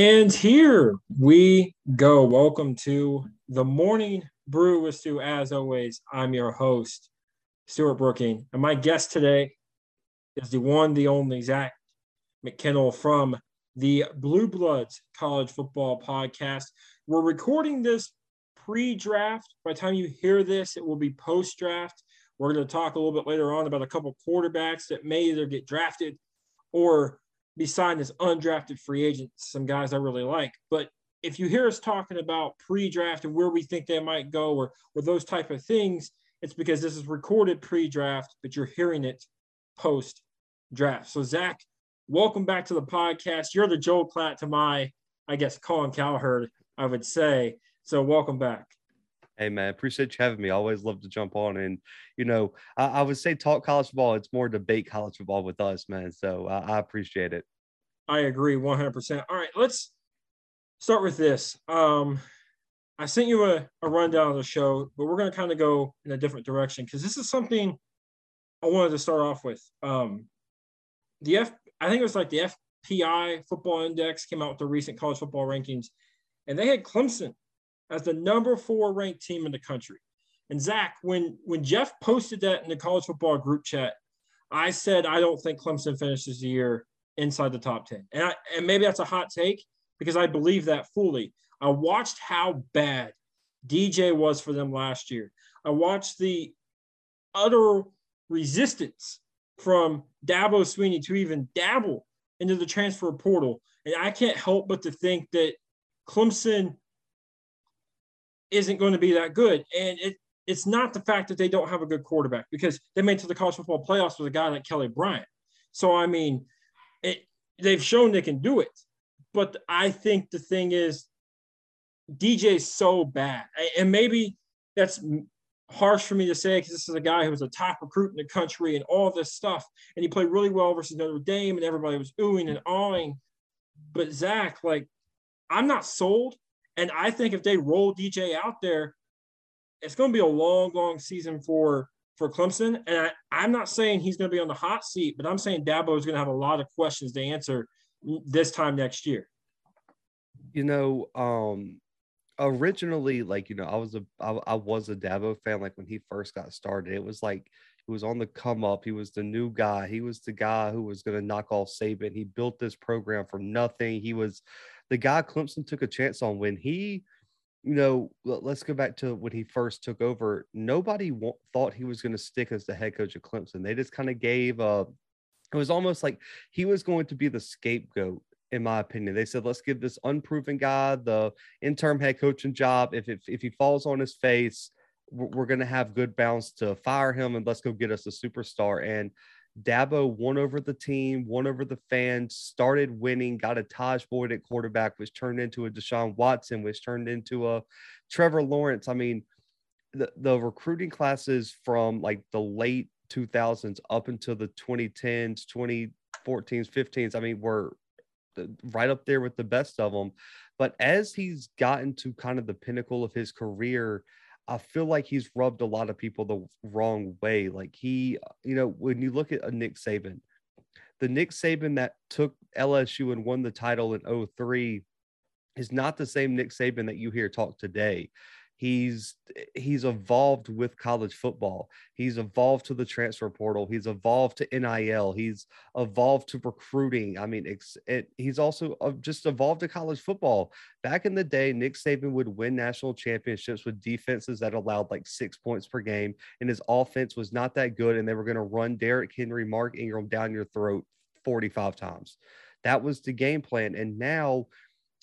And here we go. Welcome to the morning brew with Stu. As always, I'm your host, Stuart Brooking. And my guest today is the one, the only Zach McKinnell from the Blue Bloods College Football Podcast. We're recording this pre draft. By the time you hear this, it will be post draft. We're going to talk a little bit later on about a couple quarterbacks that may either get drafted or be signed as undrafted free agents, some guys I really like. But if you hear us talking about pre-draft and where we think they might go or, or those type of things, it's because this is recorded pre-draft, but you're hearing it post-draft. So Zach, welcome back to the podcast. You're the Joel Klatt to my, I guess, Colin Cowherd, I would say. So welcome back. Hey man, appreciate you having me. I always love to jump on, and you know, I, I would say talk college football. It's more debate college football with us, man. So I appreciate it. I agree 100%. All right, let's start with this. Um, I sent you a, a rundown of the show, but we're going to kind of go in a different direction because this is something I wanted to start off with. Um, the F, I think it was like the FPI Football Index came out with the recent college football rankings, and they had Clemson as the number four ranked team in the country. And Zach, when when Jeff posted that in the college football group chat, I said I don't think Clemson finishes the year inside the top 10. And, I, and maybe that's a hot take because I believe that fully. I watched how bad DJ was for them last year. I watched the utter resistance from Dabo Swinney to even dabble into the transfer portal. And I can't help but to think that Clemson isn't going to be that good. And it, it's not the fact that they don't have a good quarterback because they made to the college football playoffs with a guy like Kelly Bryant. So, I mean, it, they've shown they can do it. But I think the thing is, DJ's so bad. And maybe that's harsh for me to say because this is a guy who was a top recruit in the country and all this stuff. And he played really well versus Notre Dame, and everybody was oohing and awing. But Zach, like, I'm not sold. And I think if they roll DJ out there, it's going to be a long, long season for for Clemson. And I, I'm not saying he's going to be on the hot seat, but I'm saying Dabo is going to have a lot of questions to answer this time next year. You know, um, originally, like you know, I was a I, I was a Dabo fan. Like when he first got started, it was like he was on the come up. He was the new guy. He was the guy who was going to knock off Saban. He built this program from nothing. He was the guy Clemson took a chance on when he, you know, let's go back to when he first took over. Nobody w- thought he was going to stick as the head coach of Clemson. They just kind of gave a, it was almost like he was going to be the scapegoat in my opinion. They said, let's give this unproven guy the interim head coaching job. If, if, if he falls on his face, we're, going to have good bounce to fire him and let's go get us a superstar. And Dabo won over the team, won over the fans, started winning, got a Tajh Boyd at quarterback, which turned into a Deshaun Watson, which turned into a Trevor Lawrence. I mean, the, the recruiting classes from like the late 2000s up until the 2010s, 2014s, 15s, I mean, were right up there with the best of them. But as he's gotten to kind of the pinnacle of his career, I feel like he's rubbed a lot of people the wrong way. Like he, uh, you know, when you look at a Nick Saban, the Nick Saban that took LSU and won the title in 03 is not the same Nick Saban that you hear talk today he's he's evolved with college football. He's evolved to the transfer portal. He's evolved to nil he's evolved to recruiting. I mean it's it, he's also uh, just evolved to college football. Back in the day nick saban would win national championships with defenses that allowed like six points per game and his offense was not that good and they were going to run Derrick henry mark ingram down your throat 45 times. That was the game plan and now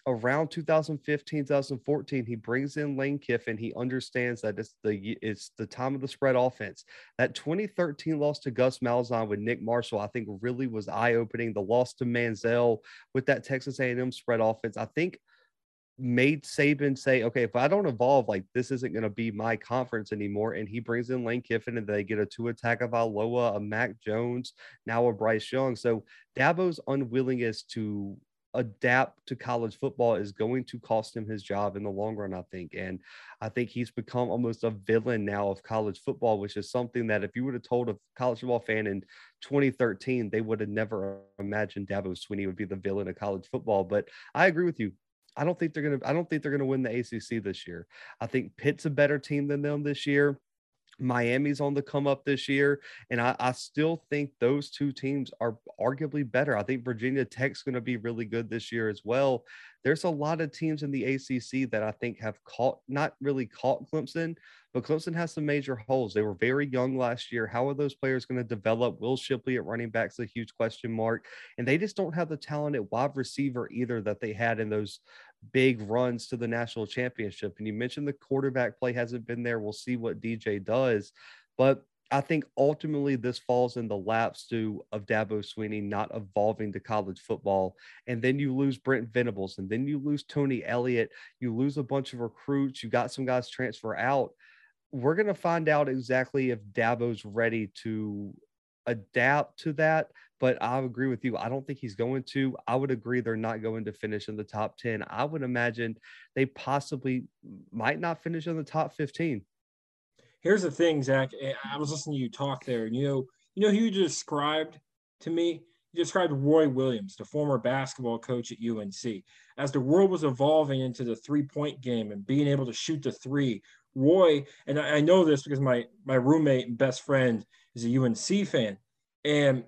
around 2015 2014 he brings in lane kiffin he understands that it's the it's the time of the spread offense that 2013 loss to gus malzahn with nick marshall i think really was eye-opening the loss to manziel with that texas a&m spread offense i think made Saban say, okay, if I don't evolve, like this isn't going to be my conference anymore. And he brings in Lane Kiffin and they get a Tua Tagovailoa, a Mac Jones, now a Bryce Young. So Dabo's unwillingness to adapt to college football is going to cost him his job in the long run, I think. And I think he's become almost a villain now of college football, which is something that if you would have told a college football fan in 2013, they would have never imagined Dabo Swinney would be the villain of college football. But I agree with you. I don't think they're gonna. I don't think they're gonna win the ACC this year. I think Pitt's a better team than them this year. Miami's on the come up this year, and I, I, still think those two teams are arguably better. I think Virginia Tech's going to be really good this year as well. There's a lot of teams in the ACC that I think have caught, not really caught Clemson, but Clemson has some major holes. They were very young last year. How are those players going to develop? Will Shipley at running back's a huge question mark, and they just don't have the talent at wide receiver either that they had in those big runs to the national championship. And you mentioned the quarterback play hasn't been there. We'll see what DJ does. But I think ultimately this falls in the laps to of Dabo Swinney not evolving to college football. And then you lose Brent Venables and then you lose Tony Elliott. You lose a bunch of recruits. You got some guys transfer out. We're going to find out exactly if Dabo's ready to adapt to that. But I agree with you. I don't think he's going to. I would agree they're not going to finish in the top 10. I would imagine they possibly might not finish in the top 15. Here's the thing, Zach. Eh, I was listening to you talk there, and you know, you know who you described to me? You described Roy Williams, the former basketball coach at UNC. As the world was evolving into the three-point game and being able to shoot the three, Roy, and I know this because my my roommate and best friend is a UNC fan, and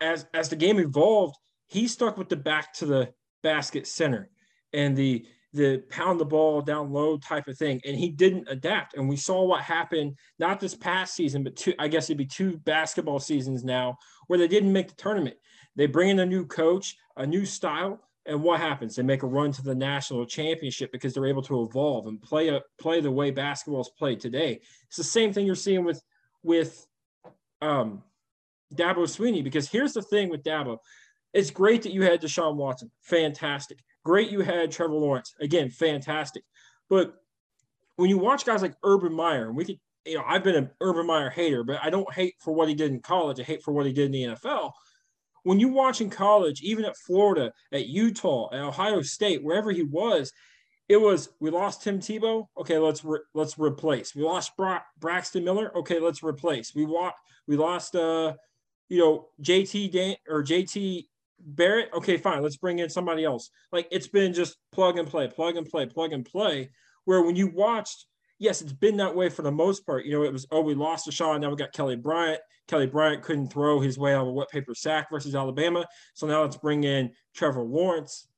as as the game evolved, he stuck with the back to the basket center and the the pound the ball down low type of thing, and he didn't adapt. And we saw what happened not this past season, but two I guess it'd be two basketball seasons now where they didn't make the tournament. They bring in a new coach, a new style, and what happens? They make a run to the national championship because they're able to evolve and play a play the way basketball is played today. It's the same thing you're seeing with with um, Dabo Swinney because here's the thing with Dabo. It's great that you had Deshaun Watson. Fantastic. Great you had Trevor Lawrence. Again, fantastic. But when you watch guys like Urban Meyer, and we could, you know, I've been an Urban Meyer hater, but I don't hate for what he did in college. I hate for what he did in the NFL. When you watch in college, even at Florida, at Utah, at Ohio State, wherever he was, it was we lost Tim Tebow. Okay, let's re- let's replace. We lost Bra- Braxton Miller. Okay, let's replace. We want we lost uh you know, JT Dan or JT Barrett. Okay, fine. Let's bring in somebody else. Like it's been just plug and play, plug and play, plug and play. Where when you watched, yes, it's been that way for the most part. You know, it was oh, we lost Deshaun, now we got Kelly Bryant. Kelly Bryant couldn't throw his way out of a wet paper sack versus Alabama. So now let's bring in Trevor Lawrence.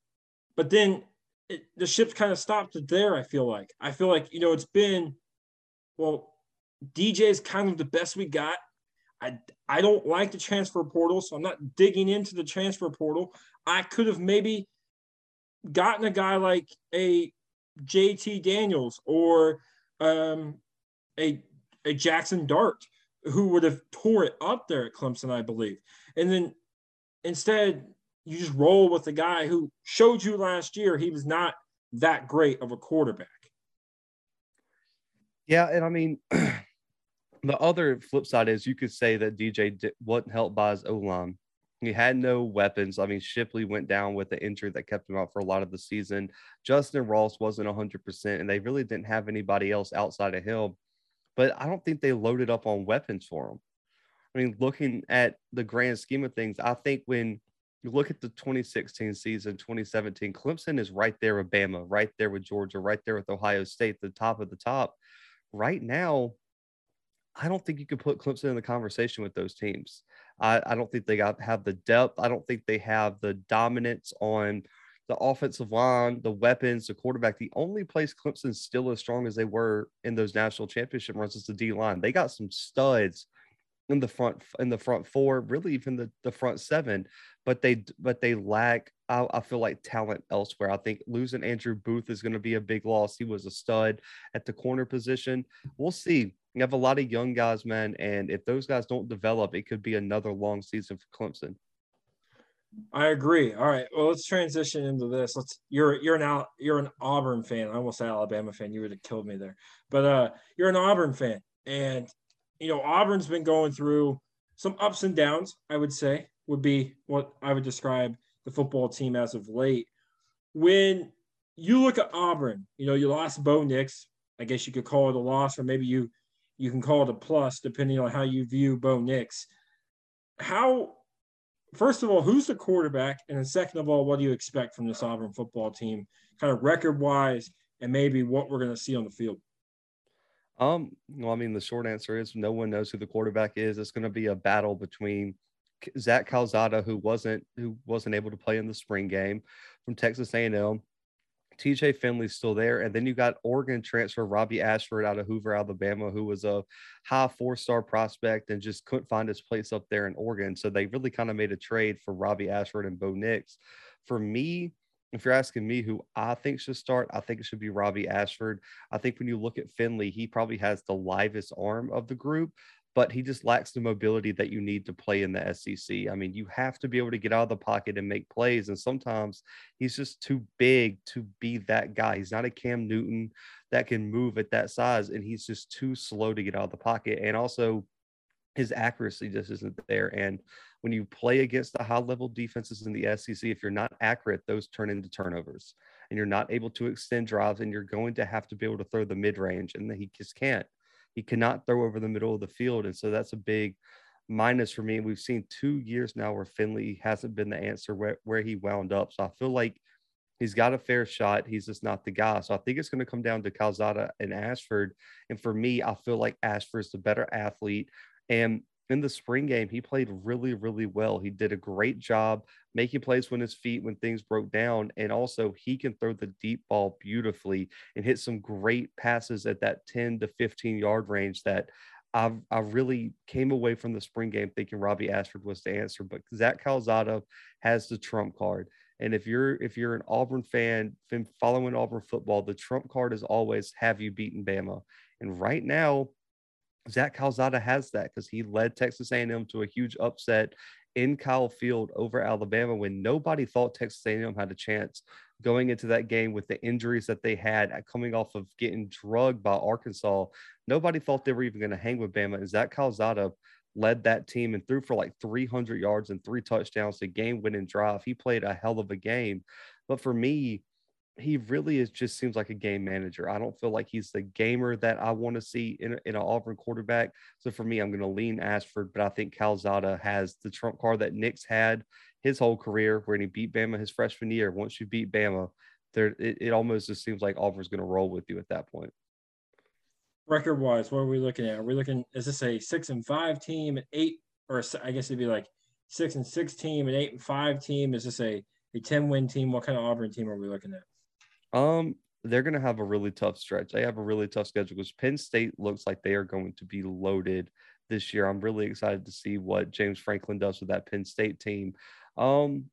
But then it, the ship's kind of stopped there. I feel like. I feel like you know it's been, well, DJ is kind of the best we got I, I don't like the transfer portal, so I'm not digging into the transfer portal. I could have maybe gotten a guy like a JT Daniels or um, a, a Jackson Dart who would have tore it up there at Clemson, I believe. And then instead, you just roll with the guy who showed you last year he was not that great of a quarterback. Yeah, and I mean, the other flip side is you could say that DJ wasn't helped by his O line. He had no weapons. I mean, Shipley went down with the injury that kept him out for a lot of the season. Justin Ross wasn't 100%, and they really didn't have anybody else outside of him. But I don't think they loaded up on weapons for him. I mean, looking at the grand scheme of things, I think when you look at the 2016 season, 2017, Clemson is right there with Bama, right there with Georgia, right there with Ohio State, the top of the top. Right now, I don't think you could put Clemson in the conversation with those teams. I, I don't think they got have the depth. I don't think they have the dominance on the offensive line, the weapons, the quarterback. The only place Clemson's still as strong as they were in those national championship runs is the D line. They got some studs in the front in the front four, really even the, the front seven, but they but they lack. I, I feel like talent elsewhere. I think losing Andrew Booth is going to be a big loss. He was a stud at the corner position. We'll see. You have a lot of young guys, man, and if those guys don't develop, it could be another long season for Clemson. I agree. All right. Well, let's transition into this. Let's you're you're now you're an Auburn fan. I almost said Alabama fan. You would have killed me there. But uh you're an Auburn fan. And you know, Auburn's been going through some ups and downs, I would say, would be what I would describe the football team as of late. When you look at Auburn, you know, you lost Bo Nix. I guess you could call it a loss, or maybe you you can call it a plus, depending on how you view Bo Nix. How, first of all, who's the quarterback? And then second of all, what do you expect from this Auburn football team, kind of record wise, and maybe what we're going to see on the field? Um, well, I mean, the short answer is no one knows who the quarterback is. It's going to be a battle between Zach Calzada, who wasn't who wasn't able to play in the spring game from Texas A&M, TJ Finley's still there. And then you got Oregon transfer Robbie Ashford out of Hoover, Alabama, who was a high four star prospect and just couldn't find his place up there in Oregon. So they really kind of made a trade for Robbie Ashford and Bo Nix. For me, if you're asking me who I think should start, I think it should be Robbie Ashford. I think when you look at Finley, he probably has the livest arm of the group, but he just lacks the mobility that you need to play in the SEC. I mean, you have to be able to get out of the pocket and make plays. And sometimes he's just too big to be that guy. He's not a Cam Newton that can move at that size, and he's just too slow to get out of the pocket. And also, his accuracy just isn't there. And when you play against the high level defenses in the SEC, if you're not accurate, those turn into turnovers and you're not able to extend drives and you're going to have to be able to throw the mid range and he just can't. He cannot throw over the middle of the field. And so that's a big minus for me. We've seen two years now where Finley hasn't been the answer where, where he wound up. So I feel like he's got a fair shot. He's just not the guy. So I think it's going to come down to Calzada and Ashford. And for me, I feel like Ashford's the better athlete. And in the spring game, he played really, really well. He did a great job making plays when his feet when things broke down. And also, he can throw the deep ball beautifully and hit some great passes at that 10 to 15 yard range that I, I really came away from the spring game thinking Robbie Ashford was the answer. But Zach Calzada has the trump card. And if you're if you're an Auburn fan, been following Auburn football, the trump card is always have you beaten Bama. And right now, Zach Calzada has that because he led Texas A&M to a huge upset in Kyle Field over Alabama when nobody thought Texas A&M had a chance going into that game with the injuries that they had coming off of getting drugged by Arkansas. Nobody thought they were even going to hang with Bama. And Zach Calzada led that team and threw for like 300 yards and three touchdowns, a game winning drive. He played a hell of a game. But for me, he really is just seems like a game manager. I don't feel like he's the gamer that I want to see in, in an Auburn quarterback. So for me, I'm going to lean Ashford, but I think Calzada has the trump card that Nix had his whole career when he beat Bama his freshman year. Once you beat Bama, there it, it almost just seems like Auburn's going to roll with you at that point. Record wise, what are we looking at? Are we looking? Is this a six and five team, an eight, or I guess it'd be like six and six team, an eight and five team? Is this a a ten win team? What kind of Auburn team are we looking at? Um, they're going to have a really tough stretch. They have a really tough schedule because Penn State looks like they are going to be loaded this year. I'm really excited to see what James Franklin does with that Penn State team. Um,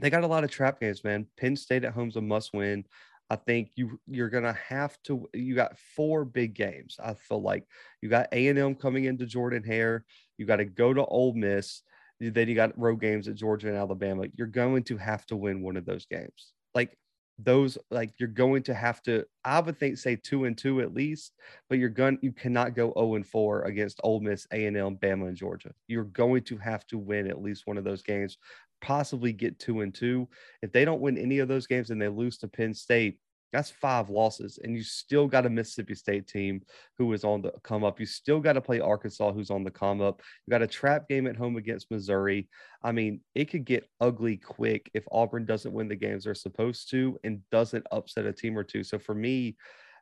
they got a lot of trap games, man. Penn State at home's a must win. I think you you're gonna have to. You got four big games. I feel like you got A and M coming into Jordan Hare. You got to go to Ole Miss. Then you got road games at Georgia and Alabama. You're going to have to win one of those games. Like those like you're going to have to i would think say two and two at least but you're going you cannot go 0 and 4 against Ole Miss a&m bama and georgia. You're going to have to win at least one of those games possibly get two and two. If they don't win any of those games and they lose to penn state that's five losses, and you still got a Mississippi State team who is on the come up. You still got to play Arkansas, who's on the come up. You got a trap game at home against Missouri. I mean, it could get ugly quick if Auburn doesn't win the games they're supposed to and doesn't upset a team or two. So for me,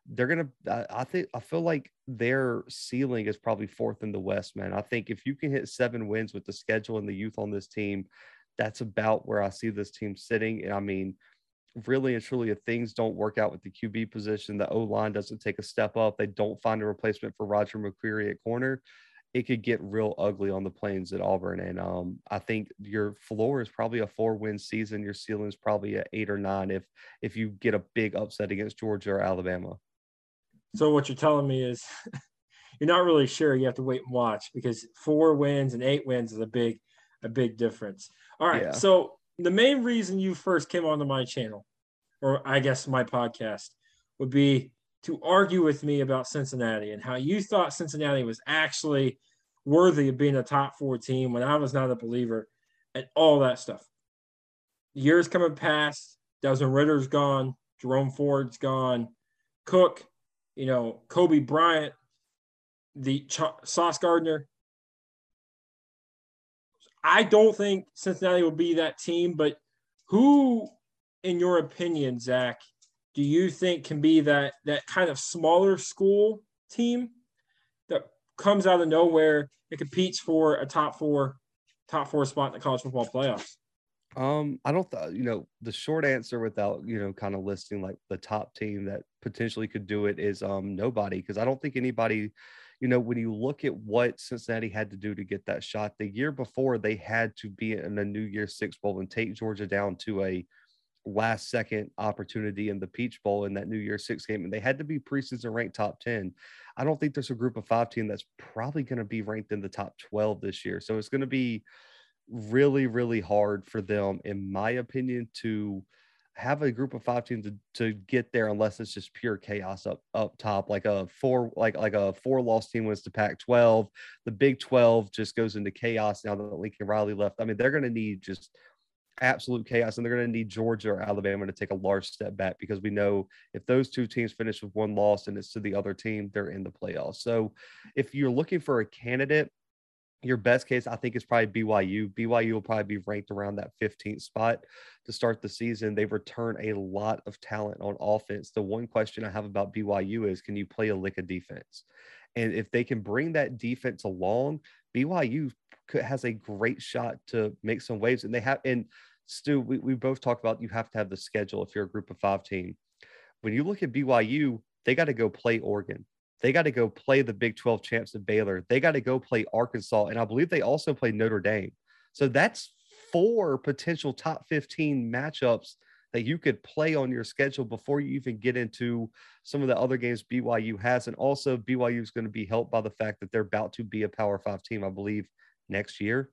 they're gonna. I think I feel like their ceiling is probably fourth in the West, man. I think if you can hit seven wins with the schedule and the youth on this team, that's about where I see this team sitting. And I mean really and truly, if things don't work out with the QB position, the O line doesn't take a step up, they don't find a replacement for Roger McCreary at corner, it could get real ugly on the plains at Auburn. And um, I think your floor is probably a four win season. Your ceiling is probably an eight or nine if if you get a big upset against Georgia or Alabama. So what you're telling me is you're not really sure. You have to wait and watch because four wins and eight wins is a big a big difference. All right. Yeah. So the main reason you first came onto my channel, or I guess my podcast, would be to argue with me about Cincinnati and how you thought Cincinnati was actually worthy of being a top four team when I was not a believer and all that stuff. years coming past. Desmond Ridder's gone. Jerome Ford's gone. Cook, you know, Coby Bryant, the Ch- Sauce Gardner. I don't think Cincinnati will be that team, but who, in your opinion, Zach, do you think can be that that kind of smaller school team that comes out of nowhere and competes for a top four, top four spot in the college football playoffs? Um, I don't, th- you know, the short answer without, you know, kind of listing like the top team that potentially could do it is um nobody because I don't think anybody, you know, when you look at what Cincinnati had to do to get that shot the year before, they had to be in a New Year's Six Bowl and take Georgia down to a last second opportunity in the Peach Bowl in that New Year's Six game, and they had to be preseason ranked top 10. I don't think there's a group of five team that's probably going to be ranked in the top 12 this year. So it's going to be really, really hard for them, in my opinion, to have a group of five teams to, to get there unless it's just pure chaos up up top. Like a four like like a four loss team wins to pac 12 the big 12 just goes into chaos now that lincoln riley left. I mean they're going to need just absolute chaos and they're going to need georgia or alabama to take a large step back because we know if those two teams finish with one loss and it's to the other team they're in the playoffs. So if you're looking for a candidate your best case, I think, is probably BYU. BYU will probably be ranked around that 15th spot to start the season. They return a lot of talent on offense. The one question I have about BYU is can you play a lick of defense? And if they can bring that defense along, BYU has a great shot to make some waves. And they have, and Stu, we, we both talked about you have to have the schedule if you're a group of five team. When you look at BYU, they got to go play Oregon. They got to go play the Big 12 champs of Baylor. They got to go play Arkansas. And I believe they also play Notre Dame. So that's four potential top 15 matchups that you could play on your schedule before you even get into some of the other games BYU has. And also, BYU is going to be helped by the fact that they're about to be a Power Five team, I believe, next year.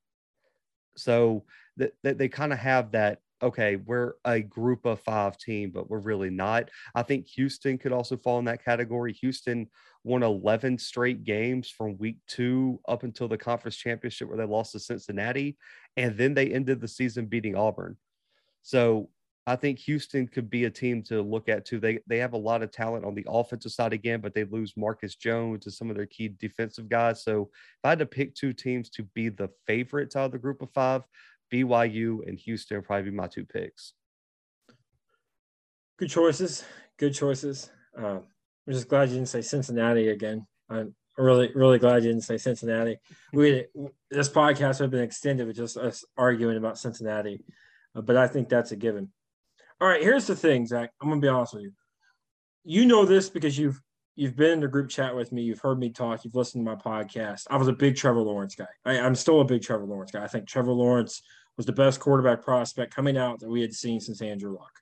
So that, that they kind of have that okay, we're a group of five team, but we're really not. I think Houston could also fall in that category. Houston won 11 straight games from week two up until the conference championship where they lost to Cincinnati. And then they ended the season beating Auburn. So I think Houston could be a team to look at too. They they have a lot of talent on the offensive side again, but they lose Marcus Jones and some of their key defensive guys. So if I had to pick two teams to be the favorites out of the group of five, BYU and Houston would probably be my two picks. Good choices. Good choices. Uh, I'm just glad you didn't say Cincinnati again. I'm really, really glad you didn't say Cincinnati. We this podcast would have been extended with just us arguing about Cincinnati, uh, but I think that's a given. All right, here's the thing, Zach. I'm gonna be honest with you. You know this because you've you've been in the group chat with me. You've heard me talk. You've listened to my podcast. I was a big Trevor Lawrence guy. I, I'm still a big Trevor Lawrence guy. I think Trevor Lawrence was the best quarterback prospect coming out that we had seen since Andrew Luck.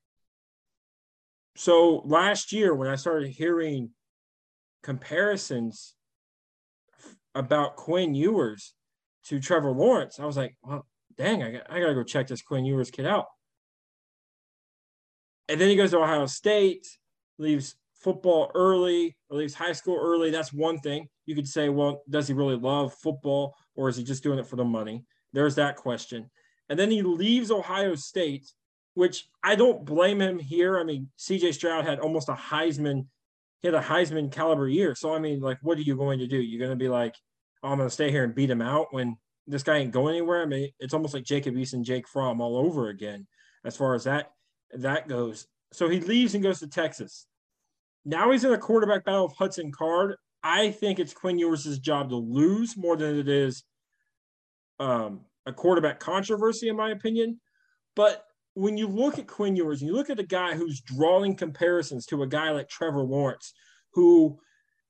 So last year, when I started hearing comparisons about Quinn Ewers to Trevor Lawrence, I was like, well, dang, I got, I got to go check this Quinn Ewers kid out. And then he goes to Ohio State, leaves football early, or leaves high school early. That's one thing. You could say, well, does he really love football or is he just doing it for the money? There's that question. And then he leaves Ohio State, which I don't blame him here. I mean, CJ Stroud had almost a Heisman, he had a Heisman caliber year. So, I mean, like, what are you going to do? You're going to be like, oh, I'm going to stay here and beat him out when this guy ain't going anywhere. I mean, it's almost like Jacob Eason, Jake Fromm all over again, as far as that that goes. So he leaves and goes to Texas. Now he's in a quarterback battle with Hudson Card. I think it's Quinn Ewers' job to lose more than it is um, a quarterback controversy, in my opinion. But when you look at Quinn Ewers, you look at a guy who's drawing comparisons to a guy like Trevor Lawrence, who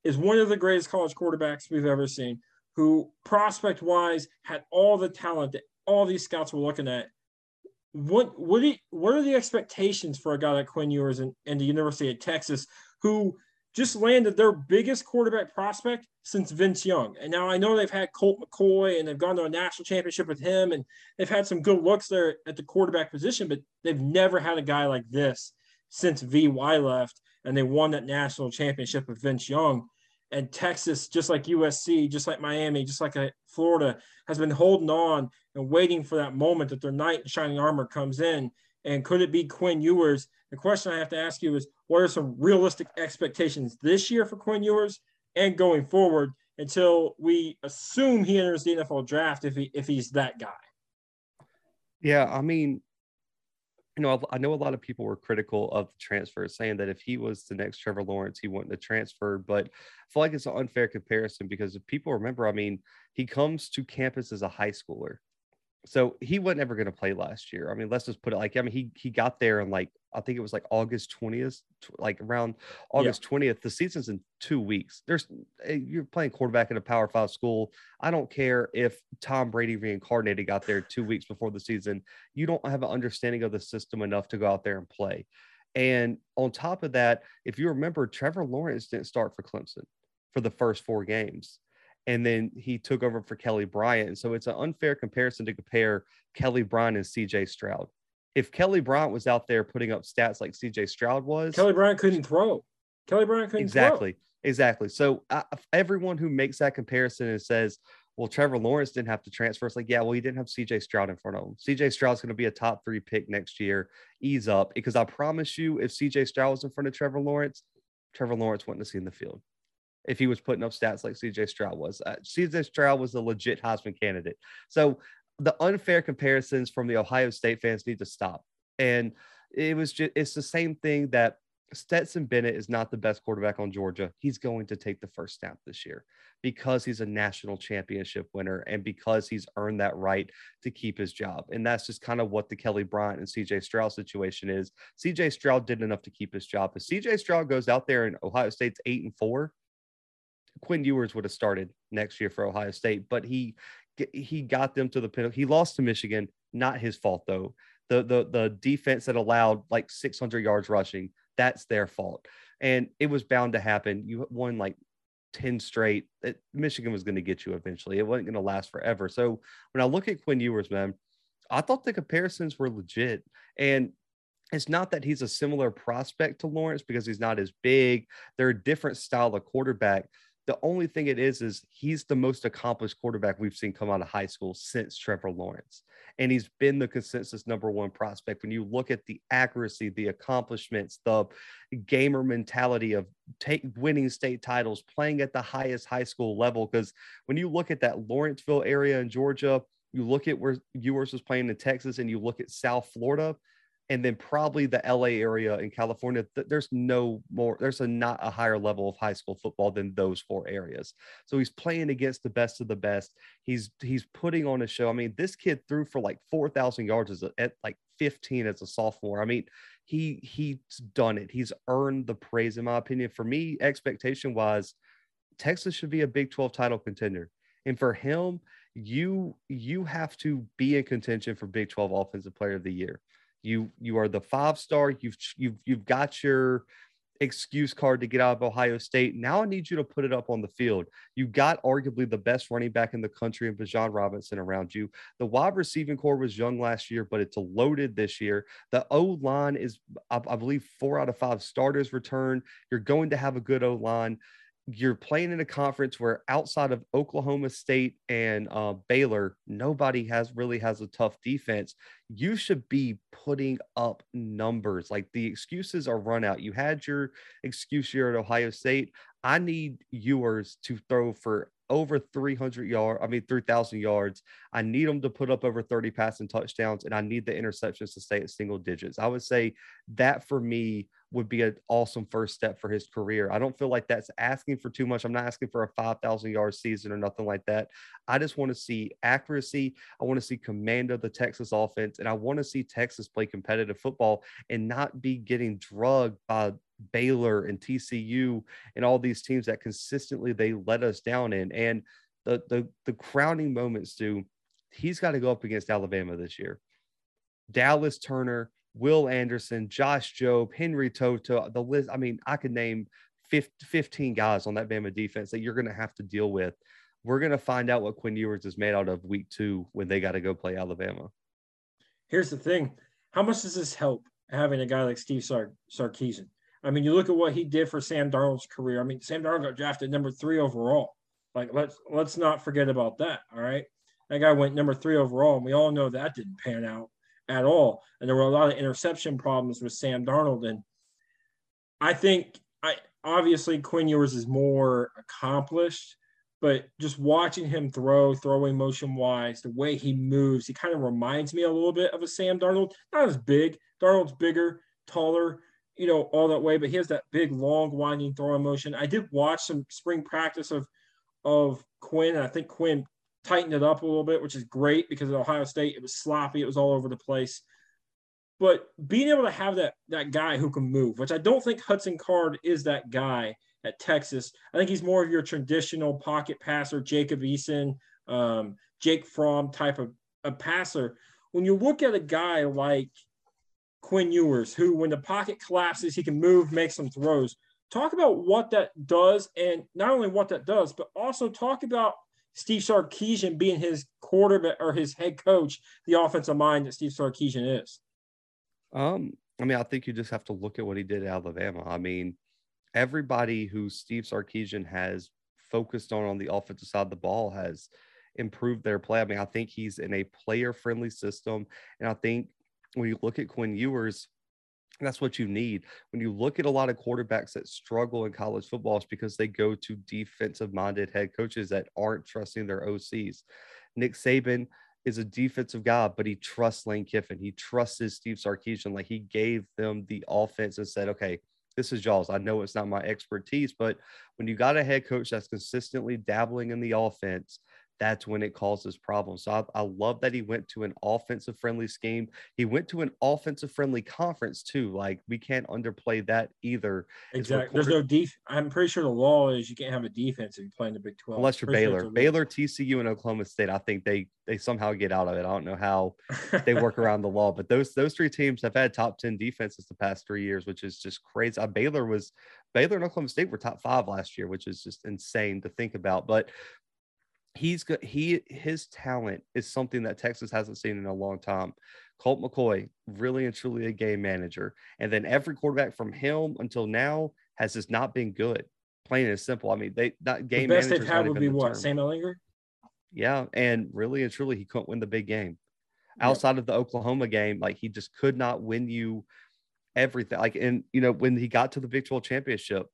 is one of the greatest college quarterbacks we've ever seen, who prospect wise had all the talent that all these scouts were looking at. What what, what are the expectations for a guy like Quinn Ewers and, and the University of Texas, who just landed their biggest quarterback prospect since Vince Young. And now I know they've had Colt McCoy and they've gone to a national championship with him and they've had some good looks there at the quarterback position, but they've never had a guy like this since VY left and they won that national championship with Vince Young. And Texas, just like USC, just like Miami, just like uh, Florida, has been holding on and waiting for that moment that their knight in shining armor comes in And could it be Quinn Ewers? The question I have to ask you is what are some realistic expectations this year for Quinn Ewers and going forward until we assume he enters the NFL draft if he if he's that guy? Yeah, I mean, you know, I know a lot of people were critical of the transfer, saying that if he was the next Trevor Lawrence, he wouldn't have transferred. But I feel like it's an unfair comparison because if people remember, I mean, he comes to campus as a high schooler so he wasn't ever going to play last year. I mean, let's just put it like I mean, he he got there and like I think it was like August twentieth, like around August twentieth. Yeah. The season's in two weeks. There's eh, you're playing quarterback in a Power Five school. I don't care if Tom Brady reincarnated got there two weeks before the season. You don't have an understanding of the system enough to go out there and play. And on top of that, if you remember, Trevor Lawrence didn't start for Clemson for the first four games and then he took over for Kelly Bryant. And so it's an unfair comparison to compare Kelly Bryant and CJ Stroud. If Kelly Bryant was out there putting up stats like CJ Stroud was, Kelly Bryant couldn't throw. Kelly Bryant couldn't exactly, throw. exactly. So uh, everyone who makes that comparison and says, "Well, Trevor Lawrence didn't have to transfer," it's like, yeah, well, he didn't have CJ Stroud in front of him. CJ Stroud's going to be a top three pick next year. Ease up, because I promise you, if CJ Stroud was in front of Trevor Lawrence, Trevor Lawrence wouldn't have seen the field if he was putting up stats like CJ Stroud was. Uh, CJ Stroud was a legit Heisman candidate. So the unfair comparisons from the Ohio State fans need to stop. And it was just, it's the same thing that Stetson Bennett is not the best quarterback on Georgia. He's going to take the first snap this year because he's a national championship winner and because he's earned that right to keep his job. And that's just kind of what the Kelly Bryant and CJ Stroud situation is. CJ Stroud did enough to keep his job. If CJ Stroud goes out there and Ohio State's eight and four, Quinn Ewers would have started next year for Ohio State, but he he got them to the penalty. He lost to Michigan, not his fault though. The the the defense that allowed like 600 yards rushing, that's their fault, and it was bound to happen. You won like 10 straight. It, Michigan was going to get you eventually. It wasn't going to last forever. So when I look at Quinn Ewers, man, I thought the comparisons were legit, and it's not that he's a similar prospect to Lawrence because he's not as big. They're a different style of quarterback the only thing it is is he's the most accomplished quarterback we've seen come out of high school since Trevor Lawrence. And he's been the consensus number one prospect. When you look at the accuracy, the accomplishments, the gamer mentality of take winning state titles, playing at the highest high school level. Because when you look at that Lawrenceville area in Georgia, you look at where Ewers was playing in Texas, and you look at South Florida, and then probably the LA area in California. There's no more, there's a not a higher level of high school football than those four areas. So he's playing against the best of the best. He's he's putting on a show. I mean, this kid threw for like four thousand yards as a, at like 15 as a sophomore. I mean, he he's done it. He's earned the praise, in my opinion. For me, expectation wise, Texas should be a Big 12 title contender. And for him, you you have to be in contention for Big 12 Offensive Player of the Year. You you are the five star. You've you've you've got your excuse card to get out of Ohio State. Now I need you to put it up on the field. You got arguably the best running back in the country in Bijan Robinson around you. The wide receiving corps was young last year, but it's loaded this year. The O line is, I, I believe, four out of five starters return. You're going to have a good O line you're playing in a conference where outside of Oklahoma State and uh, Baylor, nobody has really has a tough defense. You should be putting up numbers. Like the excuses are run out. You had your excuse here at Ohio State. I need Ewers to throw for over 300 yards, I mean, 3,000 yards. I need them to put up over 30 passing touchdowns, and I need the interceptions to stay at single digits. I would say that for me would be an awesome first step for his career. I don't feel like that's asking for too much. I'm not asking for a 5,000 yard season or nothing like that. I just want to see accuracy. I want to see command of the Texas offense, and I want to see Texas play competitive football and not be getting drugged by Baylor and TCU and all these teams that consistently they let us down in. And the the the crowning moments do, he's got to go up against Alabama this year. Dallas Turner, Will Anderson, Josh Jobe, Henry To'oTo'o, the list. I mean, I could name 15 guys on that Bama defense that you're going to have to deal with. We're going to find out what Quinn Ewers is made out of week two when they got to go play Alabama. Here's the thing how much does this help having a guy like Steve Sar- Sarkisian? I mean, you look at what he did for Sam Darnold's career. I mean, Sam Darnold got drafted number three overall. Like, let's let's not forget about that. All right, that guy went number three overall, and we all know that didn't pan out at all. And there were a lot of interception problems with Sam Darnold. And I think I obviously Quinn Ewers is more accomplished, but just watching him throw, throwing motion wise, the way he moves, he kind of reminds me a little bit of a Sam Darnold. Not as big. Darnold's bigger, taller, you know, all that way, but he has that big, long, winding throwing motion. I did watch some spring practice of of Quinn, and I think Quinn tightened it up a little bit, which is great because at Ohio State it was sloppy, it was all over the place. But being able to have that that guy who can move, which I don't think Hudson Card is that guy at Texas. I think he's more of your traditional pocket passer, Jacob Eason, um, Jake Fromm type of a passer. When you look at a guy like Quinn Ewers, who when the pocket collapses, he can move, make some throws. Talk about what that does, and not only what that does, but also talk about Steve Sarkisian being his quarterback or his head coach, the offensive mind that Steve Sarkisian is. Um, I mean, I think you just have to look at what he did at Alabama. I mean, everybody who Steve Sarkisian has focused on on the offensive side of the ball has improved their play. I mean, I think he's in a player friendly system. And I think when you look at Quinn Ewers, that's what you need. When you look at a lot of quarterbacks that struggle in college football, it's because they go to defensive minded head coaches that aren't trusting their OCs. Nick Saban is a defensive guy, but he trusts Lane Kiffin. He trusts Steve Sarkisian. Like he gave them the offense and said, okay, this is y'all's. I know it's not my expertise, but when you got a head coach that's consistently dabbling in the offense, that's when it causes problems. So I, I, love that he went to an offensive friendly scheme. He went to an offensive friendly conference too. Like we can't underplay that either. Exactly. There's no def. I'm pretty sure the law is you can't have a defense if you play in the Big 12. Unless you're Baylor, sure Baylor, TCU, and Oklahoma State. I think they they somehow get out of it. I don't know how they work around the law, but those those three teams have had top ten defenses the past three years, which is just crazy. Uh, Baylor was Baylor and Oklahoma State were top five last year, which is just insane to think about. But he's good. He his talent is something that Texas hasn't seen in a long time. Colt McCoy, really and truly a game manager, and then every quarterback from him until now has just not been good. Plain and simple. I mean, they not game. The best they've had would be what Sam Ehlinger. Yeah, and really and truly, he couldn't win the big game. Outside of the Oklahoma game, like he just could not win you everything. Like, and you know, when he got to the Big 12 championship,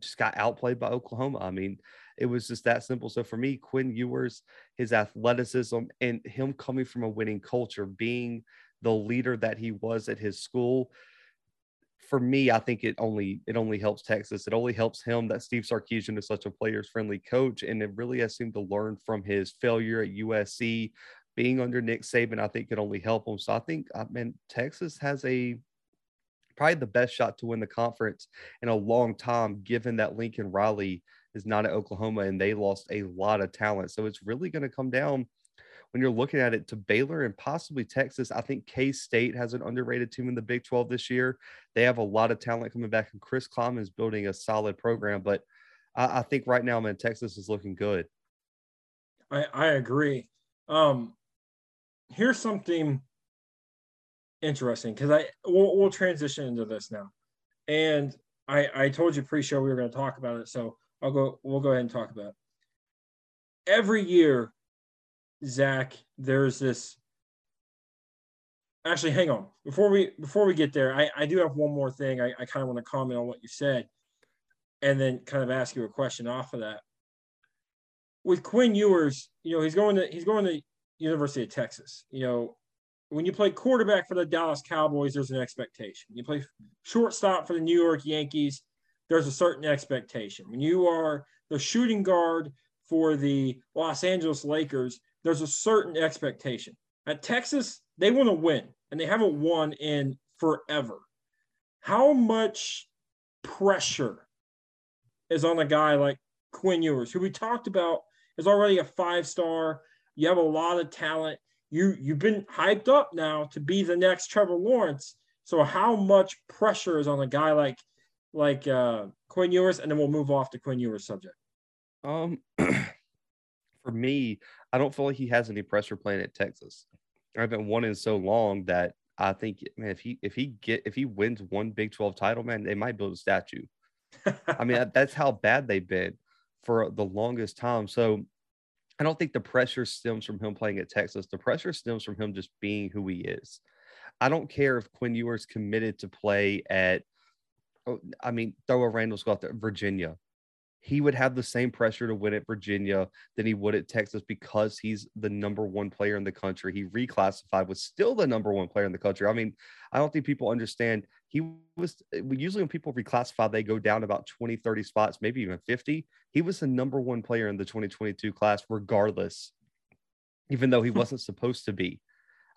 just got outplayed by Oklahoma. I mean, it was just that simple. So for me, Quinn Ewers, his athleticism and him coming from a winning culture, being the leader that he was at his school, for me, I think it only it only helps Texas. It only helps him that Steve Sarkisian is such a players friendly coach, and it really has seemed to learn from his failure at USC. Being under Nick Saban, I think could only help him. So I think, I mean, Texas has a probably the best shot to win the conference in a long time, given that Lincoln Riley is not at Oklahoma and they lost a lot of talent. So it's really going to come down when you're looking at it to Baylor and possibly Texas. I think K State has an underrated team in the Big 12 this year. They have a lot of talent coming back, and Chris Klieman is building a solid program. But I, I think right now, man, Texas is looking good. I, I agree. Um, here's something interesting because I we'll, we'll transition into this now, and I I told you pre-show we were going to talk about it, so I'll go. We'll go ahead and talk about. It. Every year, Zach, there's this. Actually, hang on. Before we before we get there, I, I do have one more thing. I, I kind of want to comment on what you said, and then kind of ask you a question off of that. With Quinn Ewers, you know, he's going to he's going to University of Texas. You know, when you play quarterback for the Dallas Cowboys, there's an expectation. You play shortstop for the New York Yankees, there's a certain expectation. When you are the shooting guard for the Los Angeles Lakers, there's a certain expectation. At Texas, they want to win, and they haven't won in forever. How much pressure is on a guy like Quinn Ewers, who we talked about is already a five star? You have a lot of talent. You you've been hyped up now to be the next Trevor Lawrence. So how much pressure is on a guy like like uh, Quinn Ewers, and then we'll move off to Quinn Ewers' subject. Um, for me, I don't feel like he has any pressure playing at Texas. I've been wanting so long that I think, man, if he if he get if he wins one Big Twelve title, man, they might build a statue. I mean, that's how bad they've been for the longest time. So I don't think the pressure stems from him playing at Texas. The pressure stems from him just being who he is. I don't care if Quinn Ewers committed to play at, Oh, I mean, throw a Randall Scott there, Virginia he would have the same pressure to win at Virginia than he would at Texas because he's the number one player in the country. He reclassified, was still the number one player in the country. I mean, I don't think people understand. He was eh, usually when people reclassify, they go down about 20, 30 spots, maybe even 50. He was the number one player in the 2022 class, regardless, even though he hmm. wasn't supposed to be.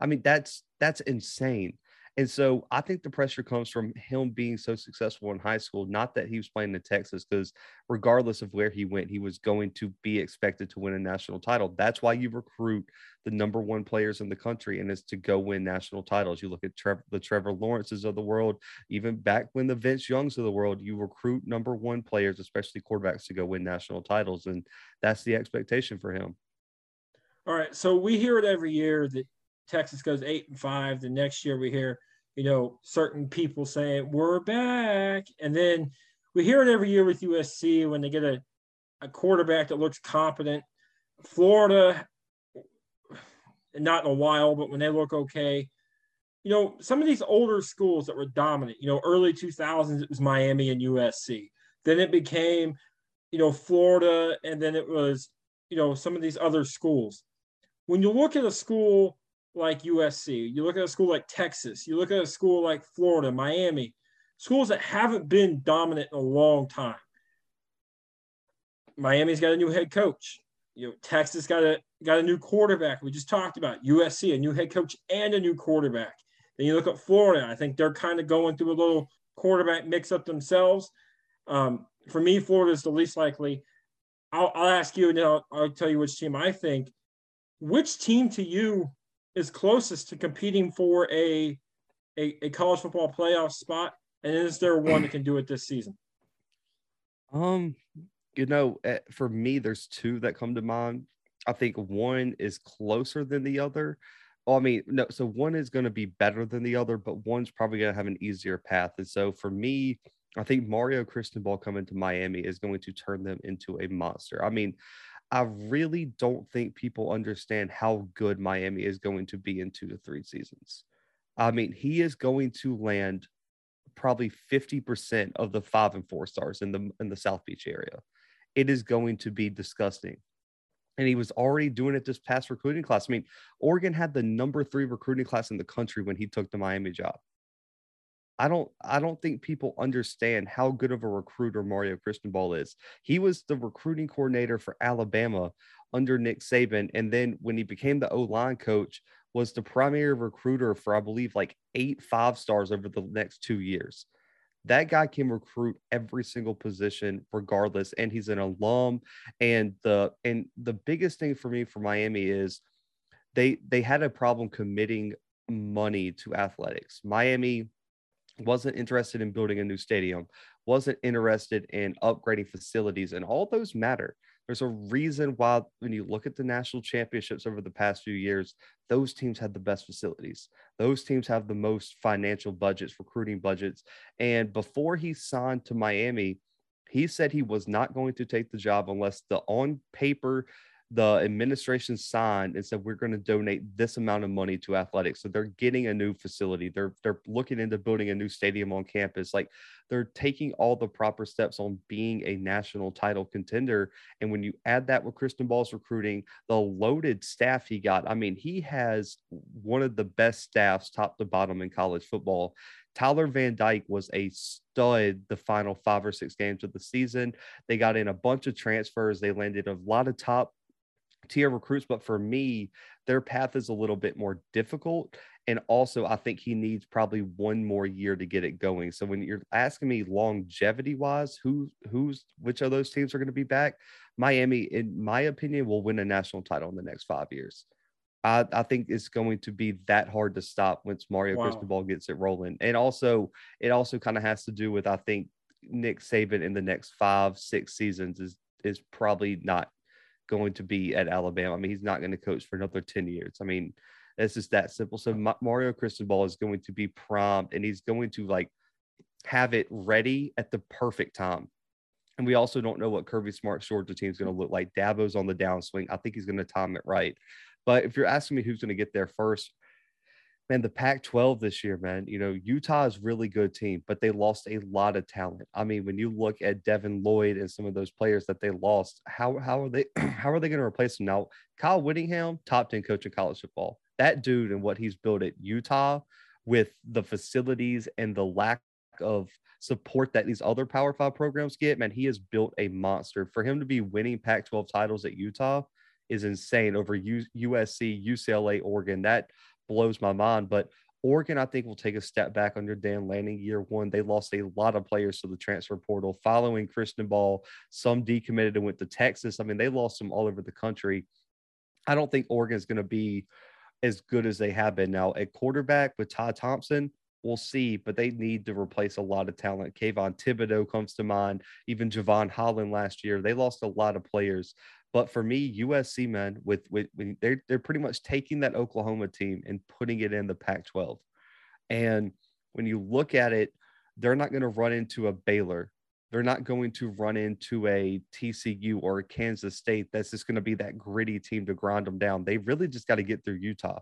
I mean, that's that's insane. And so I think the pressure comes from him being so successful in high school, not that he was playing in Texas, because regardless of where he went, he was going to be expected to win a national title. That's why you recruit the number one players in the country, and it's to go win national titles. You look at the Trevor Lawrences of the world, even back when the Vince Youngs of the world, you recruit number one players, especially quarterbacks, to go win national titles. And that's the expectation for him. All right. So we hear it every year that Texas goes eight and five. The next year we hear you know, certain people saying, we're back. And then we hear it every year with USC when they get a, a quarterback that looks competent. Florida, not in a while, but when they look okay. You know, some of these older schools that were dominant, you know, early 2000s, it was Miami and USC. Then it became, you know, Florida, and then it was, you know, some of these other schools. When you look at a school like USC, you look at a school like Texas, you look at a school like Florida, Miami, schools that haven't been dominant in a long time. Miami's got a new head coach. You know, Texas got a got a new quarterback. We just talked about USC, a new head coach and a new quarterback. Then you look at Florida. I think they're kind of going through a little quarterback mix up themselves. Um, for me, Florida is the least likely. I'll, I'll ask you, and I'll, I'll tell you which team I think. Which team to you is closest to competing for a, a, a college football playoff spot? And is there one that can do it this season? Um, you know, eh, for me, there's two that come to mind. I think one is closer than the other. Well, I mean, no, so one is going to be better than the other, but one's probably going to have an easier path. And so for me, I think Mario Cristobal coming to Miami is going to turn them into a monster. I mean, I really don't think people understand how good Miami is going to be in two to three seasons. I mean, he is going to land probably 50% of the five and four stars in the in the South Beach area. It is going to be disgusting. And he was already doing it this past recruiting class. I mean, Oregon had the number three recruiting class in the country when he took the Miami job. I don't I don't think people understand how good of a recruiter Mario Cristobal is. He was the recruiting coordinator for Alabama under Nick Saban and then when he became the O-line coach was the primary recruiter for I believe like 8 five stars over the next 2 years. That guy can recruit every single position regardless and he's an alum and the and the biggest thing for me for Miami is they they had a problem committing money to athletics. Miami wasn't interested in building a new stadium, wasn't interested in upgrading facilities, and all those matter. There's a reason why, when you look at the national championships over the past few years, those teams had the best facilities. Those teams have the most financial budgets, recruiting budgets. And before he signed to Miami, he said he was not going to take the job unless the on paper the administration signed and said we're going to donate this amount of money to athletics. So they're getting a new facility. They're they're looking into building a new stadium on campus. Like they're taking all the proper steps on being a national title contender. And when you add that with Cristobal's recruiting, the loaded staff he got, I mean, he has one of the best staffs top to bottom in college football. Tyler Van Dyke was a stud the final five or six games of the season. They got in a bunch of transfers. They landed a lot of top tier recruits, but for me, their path is a little bit more difficult. And also, I think he needs probably one more year to get it going. So when you're asking me longevity wise, who who's which of those teams are going to be back? Miami, in my opinion, will win a national title in the next five years. I, I think it's going to be that hard to stop once Mario wow. Cristobal gets it rolling. And also, it also kind of has to do with I think Nick Saban in the next five, six seasons is is probably not going to be at Alabama. I mean, he's not going to coach for another 10 years. I mean, it's just that simple. So Mario Cristobal is going to be prompt and he's going to like have it ready at the perfect time. And we also don't know what Kirby Smart's Georgia team is going to look like. Dabo's on the downswing. I think he's going to time it right. But if you're asking me who's going to get there first, man, the Pac 12 this year, man, you know, Utah is really good team, but they lost a lot of talent. I mean, when you look at Devin Lloyd and some of those players that they lost, how, how are they, how are they going to replace them now? Kyle Whittingham, top 10 coach in college football. That dude and what he's built at Utah with the facilities and the lack of support that these other Power Five programs get, man, he has built a monster. For him to be winning Pac 12 titles at Utah is insane over U- USC, UCLA, Oregon. That blows my mind. But Oregon, I think, will take a step back under Dan Lanning year one. They lost a lot of players to the transfer portal following Cristobal. Some decommitted and went to Texas. I mean, they lost them all over the country. I don't think Oregon is going to be as good as they have been now at quarterback with Ty Thompson. We'll see, but they need to replace a lot of talent. Kayvon Thibodeaux comes to mind, even Jevon Holland last year. They lost a lot of players. But for me, USC man, with with they're they're pretty much taking that Oklahoma team and putting it in the Pac-12. And when you look at it, they're not going to run into a Baylor. They're not going to run into a TCU or a Kansas State. That's just going to be that gritty team to grind them down. They really just got to get through Utah,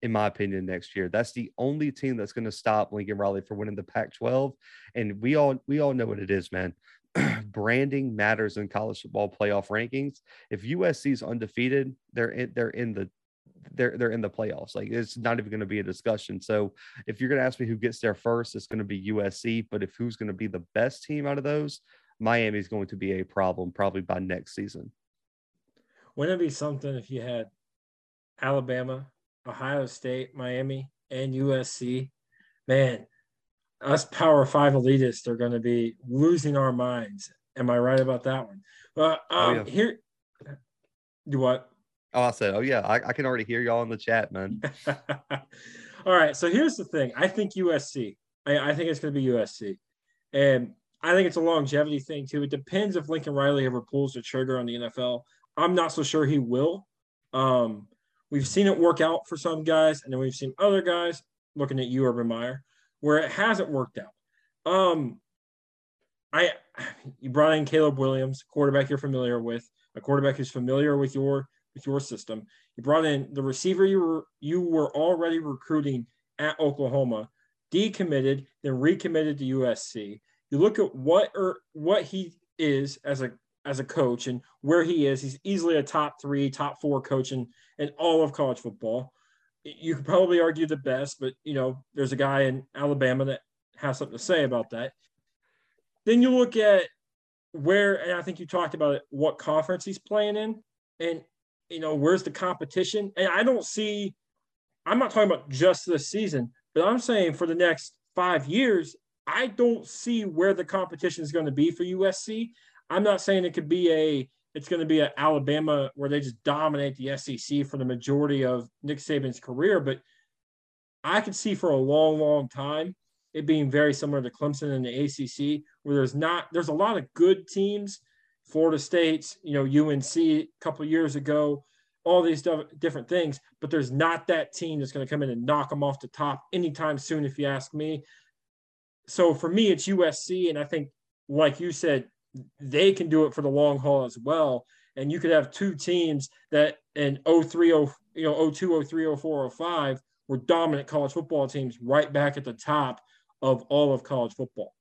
in my opinion, next year. That's the only team that's going to stop Lincoln Riley for winning the Pac-12. And we all we all know what it is, man. branding matters in college football playoff rankings. If USC is undefeated, they're in, they're in the they're they're in the playoffs. Like it's not even going to be a discussion. So if you're going to ask me who gets there first, it's going to be USC. But if who's going to be the best team out of those, Miami is going to be a problem probably by next season. Wouldn't it be something if you had Alabama, Ohio State, Miami, and USC? Man, us Power Five elitists are going to be losing our minds. Am I right about that one? Well, um, oh, yeah. here, do what? Oh, I said, oh yeah, I, I can already hear y'all in the chat, man. All right, so here's the thing. I think USC. I, I think it's going to be USC, and I think it's a longevity thing too. It depends if Lincoln Riley ever pulls the trigger on the NFL. I'm not so sure he will. Um, we've seen it work out for some guys, and then we've seen other guys. Looking at you, Urban Meyer, where it hasn't worked out. Um, I you brought in Caleb Williams, quarterback you're familiar with, a quarterback who's familiar with your with your system. You brought in the receiver you were you were already recruiting at Oklahoma, decommitted, then recommitted to USC. You look at what or what he is as a as a coach and where he is. He's easily a top three, top four coach in, in all of college football you could probably argue the best, but you know, there's a guy in Alabama that has something to say about that. Then you look at where, and I think you talked about it, what conference he's playing in, and you know, where's the competition? And I don't see, I'm not talking about just this season, but I'm saying for the next five years, I don't see where the competition is going to be for USC. I'm not saying it could be a it's going to be at Alabama where they just dominate the SEC for the majority of Nick Saban's career. But I could see for a long, long time it being very similar to Clemson and the ACC, where there's not there's a lot of good teams. Florida State's, you know, UNC a couple years ago, all these different things, but there's not that team that's going to come in and knock them off the top anytime soon, if you ask me. So for me, it's USC, and I think, like you said, they can do it for the long haul as well. And you could have two teams that in 03, you know, 02, 03, 04, 05 were dominant college football teams right back at the top of all of college football.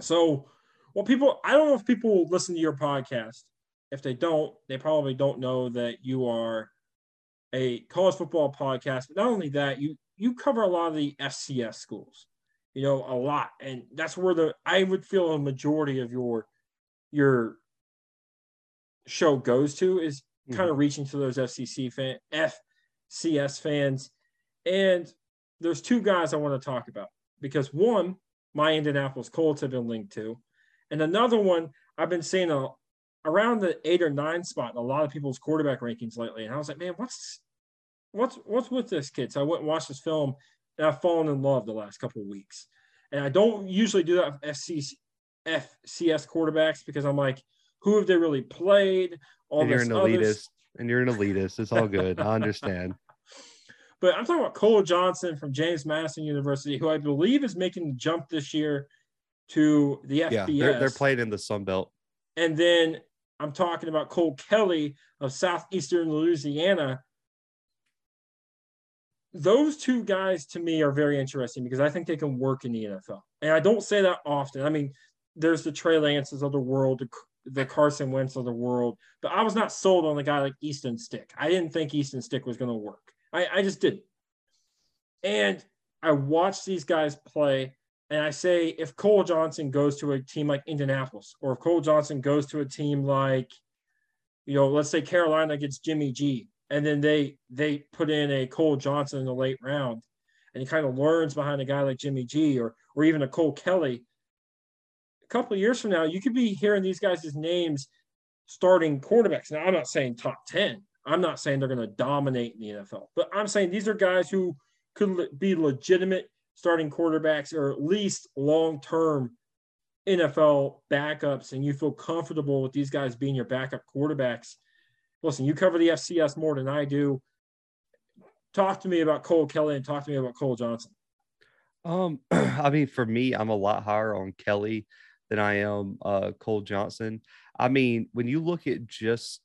So, well, people, I don't know if people listen to your podcast. If they don't, they probably don't know that you are a college football podcast. But not only that, you you cover a lot of the FCS schools, you know, a lot, and that's where the I would feel a majority of your your show goes to is mm-hmm. kind of reaching to those FCC fan FCS fans. And there's two guys I want to talk about because one, my Indianapolis Colts have been linked to, and another one I've been seeing a, around the eight or nine spot in a lot of people's quarterback rankings lately. And I was like, man, what's what's what's with this kid? So I went and watched this film, and I've fallen in love the last couple of weeks. And I don't usually do that with FCC, FCS quarterbacks because I'm like, who have they really played? All and you're an elitist, and you're an elitist. It's all good. I understand. But I'm talking about Cole Johnson from James Madison University, who I believe is making the jump this year to the FBS. Yeah, they're, they're playing in the Sun Belt. And then I'm talking about Cole Kelley of Southeastern Louisiana, those two guys to me are very interesting because I think they can work in the NFL. And I don't say that often. I mean, there's the Trey Lances of the world, the, Carson Wentz of the world, but I was not sold on the guy like Easton Stick. I didn't think Easton Stick was going to work. I, I just didn't. And I watched these guys play, and I say if Cole Johnson goes to a team like Indianapolis, or if Cole Johnson goes to a team like, you know, let's say Carolina gets Jimmy G, and then they they put in a Cole Johnson in the late round, and he kind of learns behind a guy like Jimmy G or or even a Cole Kelley. Couple of years from now, you could be hearing these guys' names starting quarterbacks. Now, I'm not saying top ten. I'm not saying they're going to dominate in the NFL, but I'm saying these are guys who could be legitimate starting quarterbacks or at least long term NFL backups, and you feel comfortable with these guys being your backup quarterbacks listen, you cover the FCS more than I do. Talk to me about Cole Kelley and talk to me about Cole Johnson. Um, I mean, for me, I'm a lot higher on Kelley than I am uh, Cole Johnson. I mean, when you look at just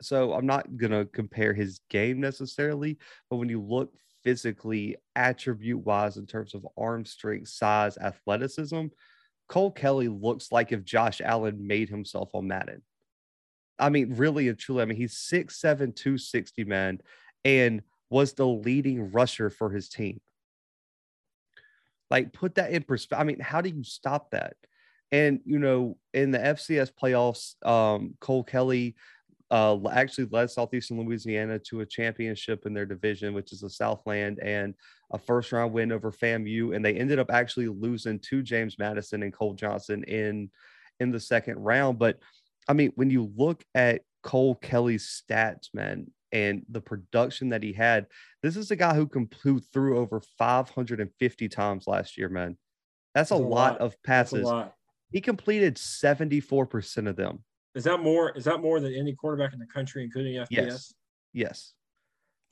so I'm not gonna compare his game necessarily, but when you look physically, attribute wise, in terms of arm strength, size, athleticism, Cole Kelley looks like if Josh Allen made himself on Madden. I mean, really and truly, I mean, he's 6'7, 260, man, and was the leading rusher for his team. Like, put that in perspective. I mean, how do you stop that? And, you know, in the FCS playoffs, um, Cole Kelley uh, actually led Southeastern Louisiana to a championship in their division, which is the Southland, and a first round win over FAMU. And they ended up actually losing to James Madison and Cole Johnson in in the second round. But I mean, when you look at Cole Kelley's stats, man, and the production that he had, this is a guy who, who threw over 550 times last year, man. That's, That's a, lot, lot, of passes. He completed 74% of them. Is that more? Is that more than any quarterback in the country, including FBS? Yes. Yes.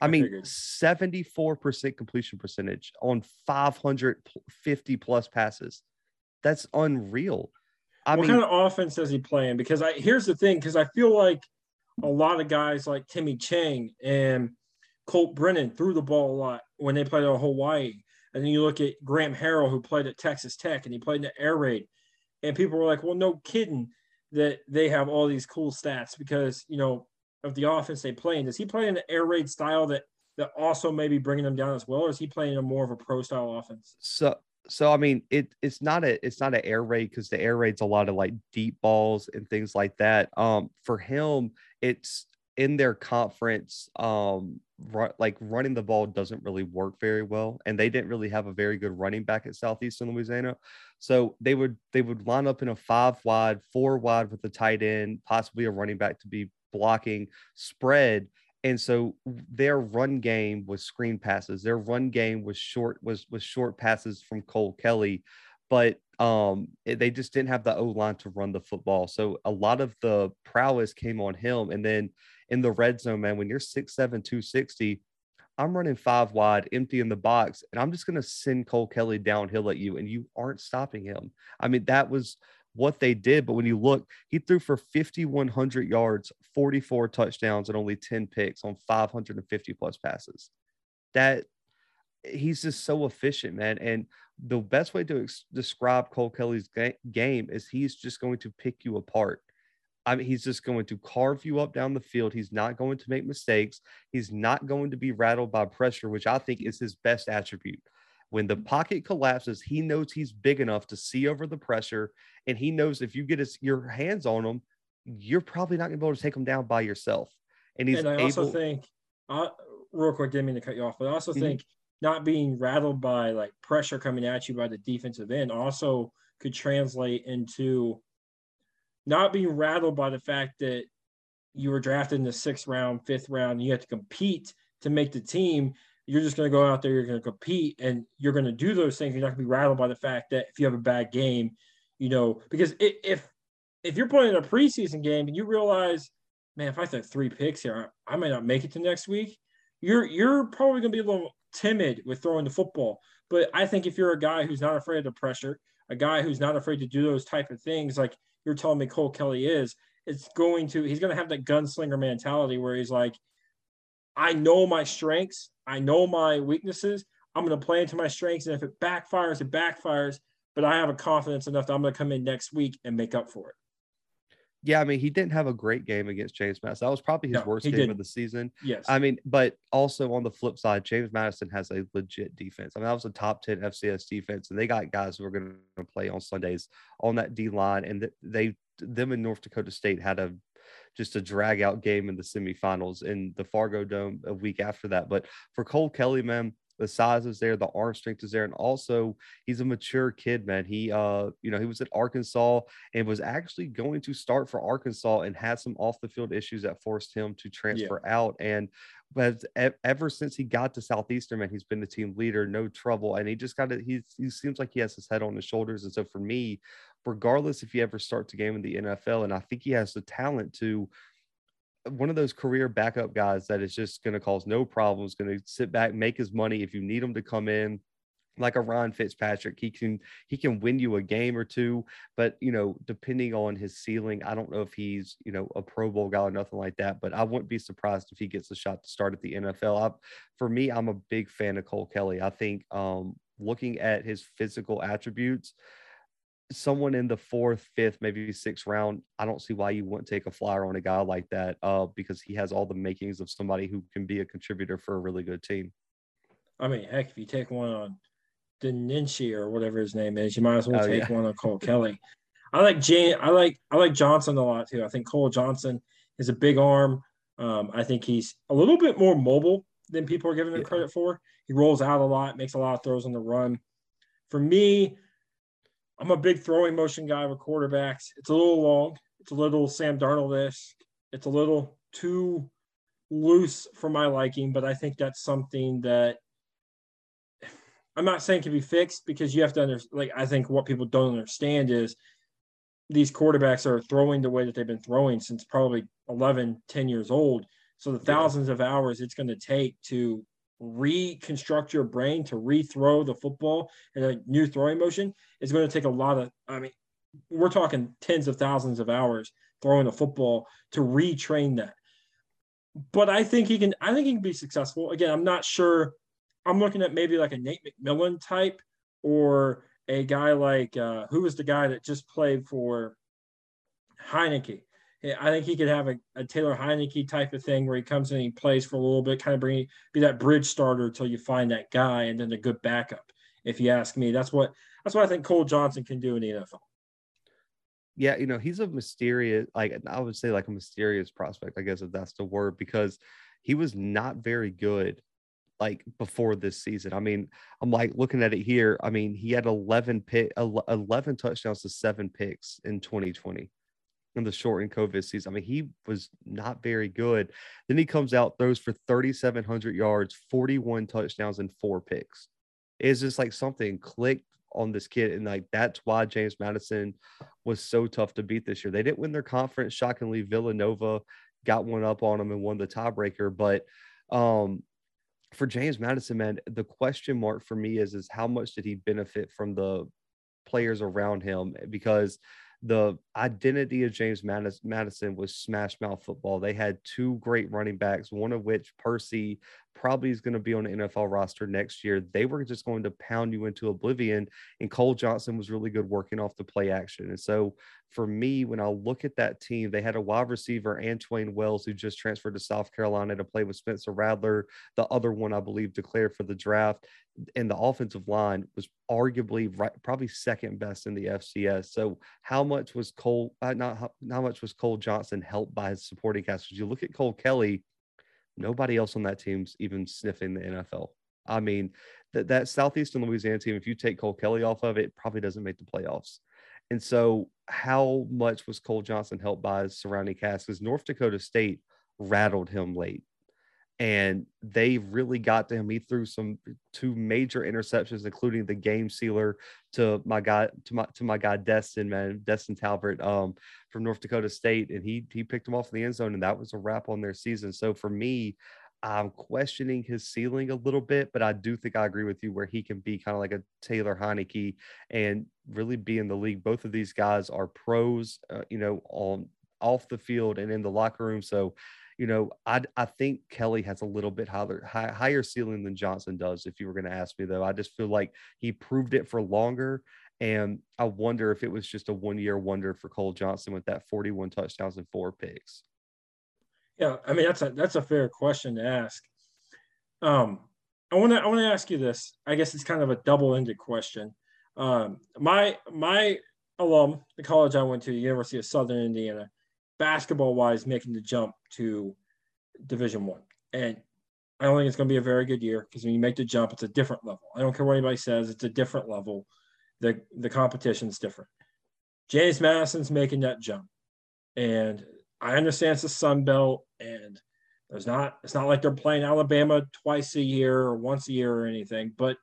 I, I mean, figured. 74% completion percentage on 550 plus passes. That's unreal. I what mean, kind of offense is he playing? Because I here's the thing, because I feel like a lot of guys like Timmy Chang and Colt Brennan threw the ball a lot when they played at Hawaii. And then you look at Graham Harrell, who played at Texas Tech and he played in the air raid. And people were like, well, no kidding that they have all these cool stats because, you know, of the offense they play in. Does he play in the air raid style that that also maybe bringing them down as well, or is he playing a more of a pro style offense? So so I mean, it it's not a it's not an air raid because the air raid's a lot of like deep balls and things like that. Um, for him, it's in their conference. Um, like running the ball doesn't really work very well, and they didn't really have a very good running back at Southeastern Louisiana. So they would they would line up in a five wide, four wide with a tight end, possibly a running back to be blocking spread and so their run game was screen passes. Their run game was short was was short passes from Cole Kelley but um, they just didn't have the O line to run the football. So a lot of the prowess came on him. And then in the red zone, man, when you're 6'7", 260, I'm running five wide, empty in the box, and I'm just going to send Cole Kelley downhill at you, and you aren't stopping him. I mean, that was what they did. But when you look, he threw for 5,100 yards, 44 touchdowns, and only 10 picks on 550 plus passes. That he's just so efficient, man. And the best way to ex- describe Cole Kelley's ga- game is he's just going to pick you apart. I mean, he's just going to carve you up down the field. He's not going to make mistakes. He's not going to be rattled by pressure, which I think is his best attribute. When the pocket collapses, he knows he's big enough to see over the pressure, and he knows if you get his, your hands on him, you're probably not going to be able to take him down by yourself. And he's. And I able... also think, uh, real quick, didn't mean to cut you off, but I also mm-hmm. think not being rattled by like pressure coming at you by the defensive end also could translate into not being rattled by the fact that you were drafted in the sixth round, fifth round, you have to compete to make the team you're just going to go out there, you're going to compete, and you're going to do those things. You're not going to be rattled by the fact that if you have a bad game, you know, because if if you're playing a preseason game and you realize, man, if I throw three picks here, I, I might not make it to next week. You're you're probably going to be a little timid with throwing the football. But I think if you're a guy who's not afraid of the pressure, a guy who's not afraid to do those type of things, like you're telling me Cole Kelley is, it's going to he's going to have that gunslinger mentality where he's like, I know my strengths I know my weaknesses. I'm going to play into my strengths. And if it backfires, it backfires. But I have a confidence enough that I'm going to come in next week and make up for it. Yeah, I mean, he didn't have a great game against James Madison. That was probably his No, worst game didn't. of the season. Yes. I mean, but also on the flip side, James Madison has a legit defense. I mean, that was a top 10 FCS defense, and they got guys who are going to play on Sundays on that D line. And they, them in North Dakota State had a just a drag out game in the semifinals in the Fargo Dome a week after that. But for Cole Kelley, man, the size is there, the arm strength is there, and also he's a mature kid, man. He, uh, you know, he was at Arkansas and was actually going to start for Arkansas and had some off the field issues that forced him to transfer out. And but ever since he got to Southeastern, man, he's been the team leader, no trouble, and he just got it. He he seems like he has his head on his shoulders, and so for me, regardless if he ever starts a game in the NFL, and I think he has the talent to one of those career backup guys that is just going to cause no problems, going to sit back, make his money. If you need him to come in, like a Ryan Fitzpatrick, he can he can win you a game or two. But you know, depending on his ceiling, I don't know if he's you know a Pro Bowl guy or nothing like that. But I wouldn't be surprised if he gets a shot to start at the NFL. I, for me, I'm a big fan of Cole Kelley. I think um, looking at his physical attributes, someone in the fourth, fifth, maybe sixth round, I don't see why you wouldn't take a flyer on a guy like that uh, because he has all the makings of somebody who can be a contributor for a really good team. I mean, heck, if you take one on Deninci or whatever his name is, you might as well Oh, take yeah. one on Cole Kelley. I like Jane. I like I like Johnson a lot too. I think Cole Johnson is a big arm. Um, I think he's a little bit more mobile than people are giving him Yeah. credit for. He rolls out a lot, makes a lot of throws on the run. For me, I'm a big throwing motion guy with quarterbacks. It's a little long. It's a little Sam Darnold-ish. It's a little too loose for my liking, but I think that's something that I'm not saying can be fixed because you have to understand. Like, I think what people don't understand is these quarterbacks are throwing the way that they've been throwing since probably 11, 10 years old. So the thousands of hours it's going to take to reconstruct your brain to rethrow the football in a new throwing motion is going to take a lot of, I mean, we're talking tens of thousands of hours throwing a football to retrain that. But I think he can, I think he can be successful. Again, I'm not sure. I'm looking at maybe like a Nate McMillan type or a guy like uh, who was the guy that just played for Heinicke. I think he could have a, a Taylor Heinicke type of thing where he comes in and he plays for a little bit, kind of bring be that bridge starter until you find that guy and then a good backup. If you ask me, that's what that's what I think Cole Johnson can do in the NFL. Yeah, you know, he's a mysterious, like I would say, like a mysterious prospect, I guess if that's the word, because he was not very good like before this season. I mean, I'm like looking at it here. I mean, he had 11 pick, 11 touchdowns to seven picks in 2020 in the shortened COVID season. I mean, he was not very good. Then he comes out, throws for 3,700 yards, 41 touchdowns, and four picks. It's just like something clicked on this kid. And like that's why James Madison was so tough to beat this year. They didn't win their conference. Shockingly, Villanova got one up on them and won the tiebreaker. But um, for James Madison, man, the question mark for me is is how much did he benefit from the players around him? Because the identity of James Madison was smash mouth football. They had two great running backs, one of which Percy probably is going to be on the NFL roster next year. They were just going to pound you into oblivion, and Cole Johnson was really good working off the play action. And so for me, when I look at that team, they had a wide receiver, Antwane Wells, who just transferred to South Carolina to play with Spencer Rattler. The other one, I believe, declared for the draft. And the offensive line was arguably right, probably second best in the FCS. So, how much was Cole? Uh, not how, how much was Cole Johnson helped by his supporting cast? Because you look at Cole Kelley, nobody else on that team's even sniffing the NFL. I mean, that that Southeastern Louisiana team, if you take Cole Kelley off of it, probably doesn't make the playoffs. And so, how much was Cole Johnson helped by his surrounding cast? Because North Dakota State rattled him late, and they really got to him. He threw some two major interceptions, including the game sealer to my guy to my to my guy Destin man Destin Talbert um, from North Dakota State, and he he picked him off in the end zone, and that was a wrap on their season. So for me, I'm questioning his ceiling a little bit, but I do think I agree with you where he can be kind of like a Taylor Heinicke and really be in the league. Both of these guys are pros, uh, you know, on off the field and in the locker room. So, you know, I I think Kelley has a little bit higher high, higher ceiling than Johnson does. If you were going to ask me, though, I just feel like he proved it for longer, and I wonder if it was just a one year wonder for Cole Johnson with that 41 touchdowns and four picks. Yeah, I mean that's a that's a fair question to ask. Um, I want to I want to ask you this. I guess it's kind of a double ended question. Um, my my alum, the college I went to, the University of Southern Indiana, basketball wise, making the jump to Division One, and I don't think it's going to be a very good year because when you make the jump, it's a different level. I don't care what anybody says; it's a different level. the The competition's different. James Madison's making that jump, and I understand it's the Sun Belt, and there's not. It's not like they're playing Alabama twice a year or once a year or anything, but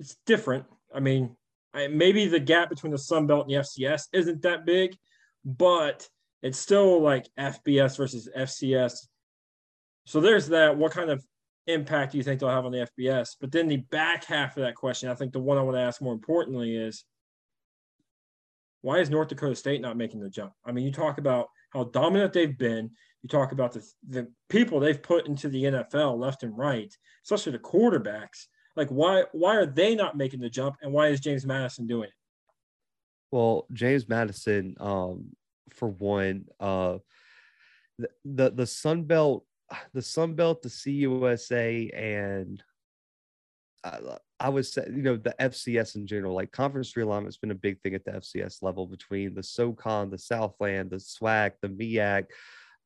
it's different. I mean, I, maybe the gap between the Sun Belt and the FCS isn't that big, but it's still like FBS versus FCS. So there's that. What kind of impact do you think they'll have on the FBS? But then the back half of that question, I think the one I want to ask more importantly is why is North Dakota State not making the jump? I mean, you talk about how dominant they've been. You talk about the, the people they've put into the NFL left and right, especially the quarterbacks. Like why why are they not making the jump and why is James Madison doing it? Well, James Madison, um, for one, uh, the, the the Sun Belt, the Sun Belt, the CUSA, and I, I would say, you know, the FCS in general, like conference realignment's been a big thing at the FCS level between the SoCon, the Southland, the SWAC, the MEAC,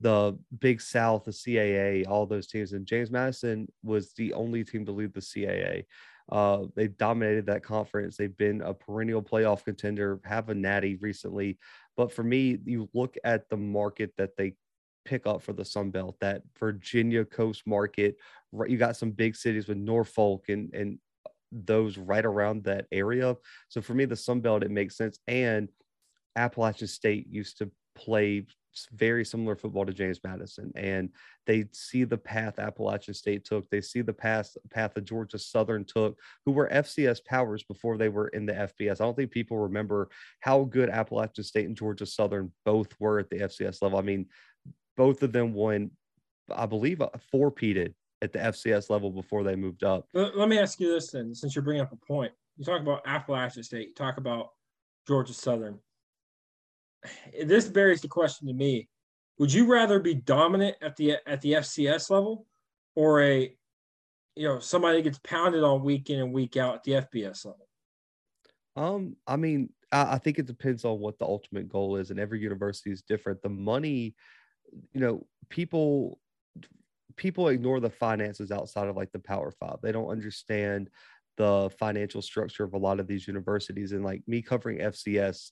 the Big South, the CAA, all those teams. And James Madison was the only team to lead the CAA. Uh, they dominated that conference. They've been a perennial playoff contender, have a natty recently. But for me, you look at the market that they pick up for the Sun Belt, that Virginia coast market. You got some big cities with Norfolk and and those right around that area. So for me, the Sun Belt it makes sense. And Appalachian State used to play very similar football to James Madison, and they see the path Appalachian State took. They see the path path that Georgia Southern took, who were FCS powers before they were in the FBS. I don't think people remember how good Appalachian State and Georgia Southern both were at the FCS level. I mean, both of them won, I believe, uh, four peated at the FCS level before they moved up. Let me ask you this then, since you're bringing up a point. You talk about Appalachian State, you talk about Georgia Southern this bears the question to me: Would you rather be dominant at the at the FCS level, or a you know somebody gets pounded on week in and week out at the FBS level? Um, I mean, I, I think it depends on what the ultimate goal is, and every university is different. The money, you know, people people ignore the finances outside of like the Power Five. They don't understand the financial structure of a lot of these universities. And like me covering FCS,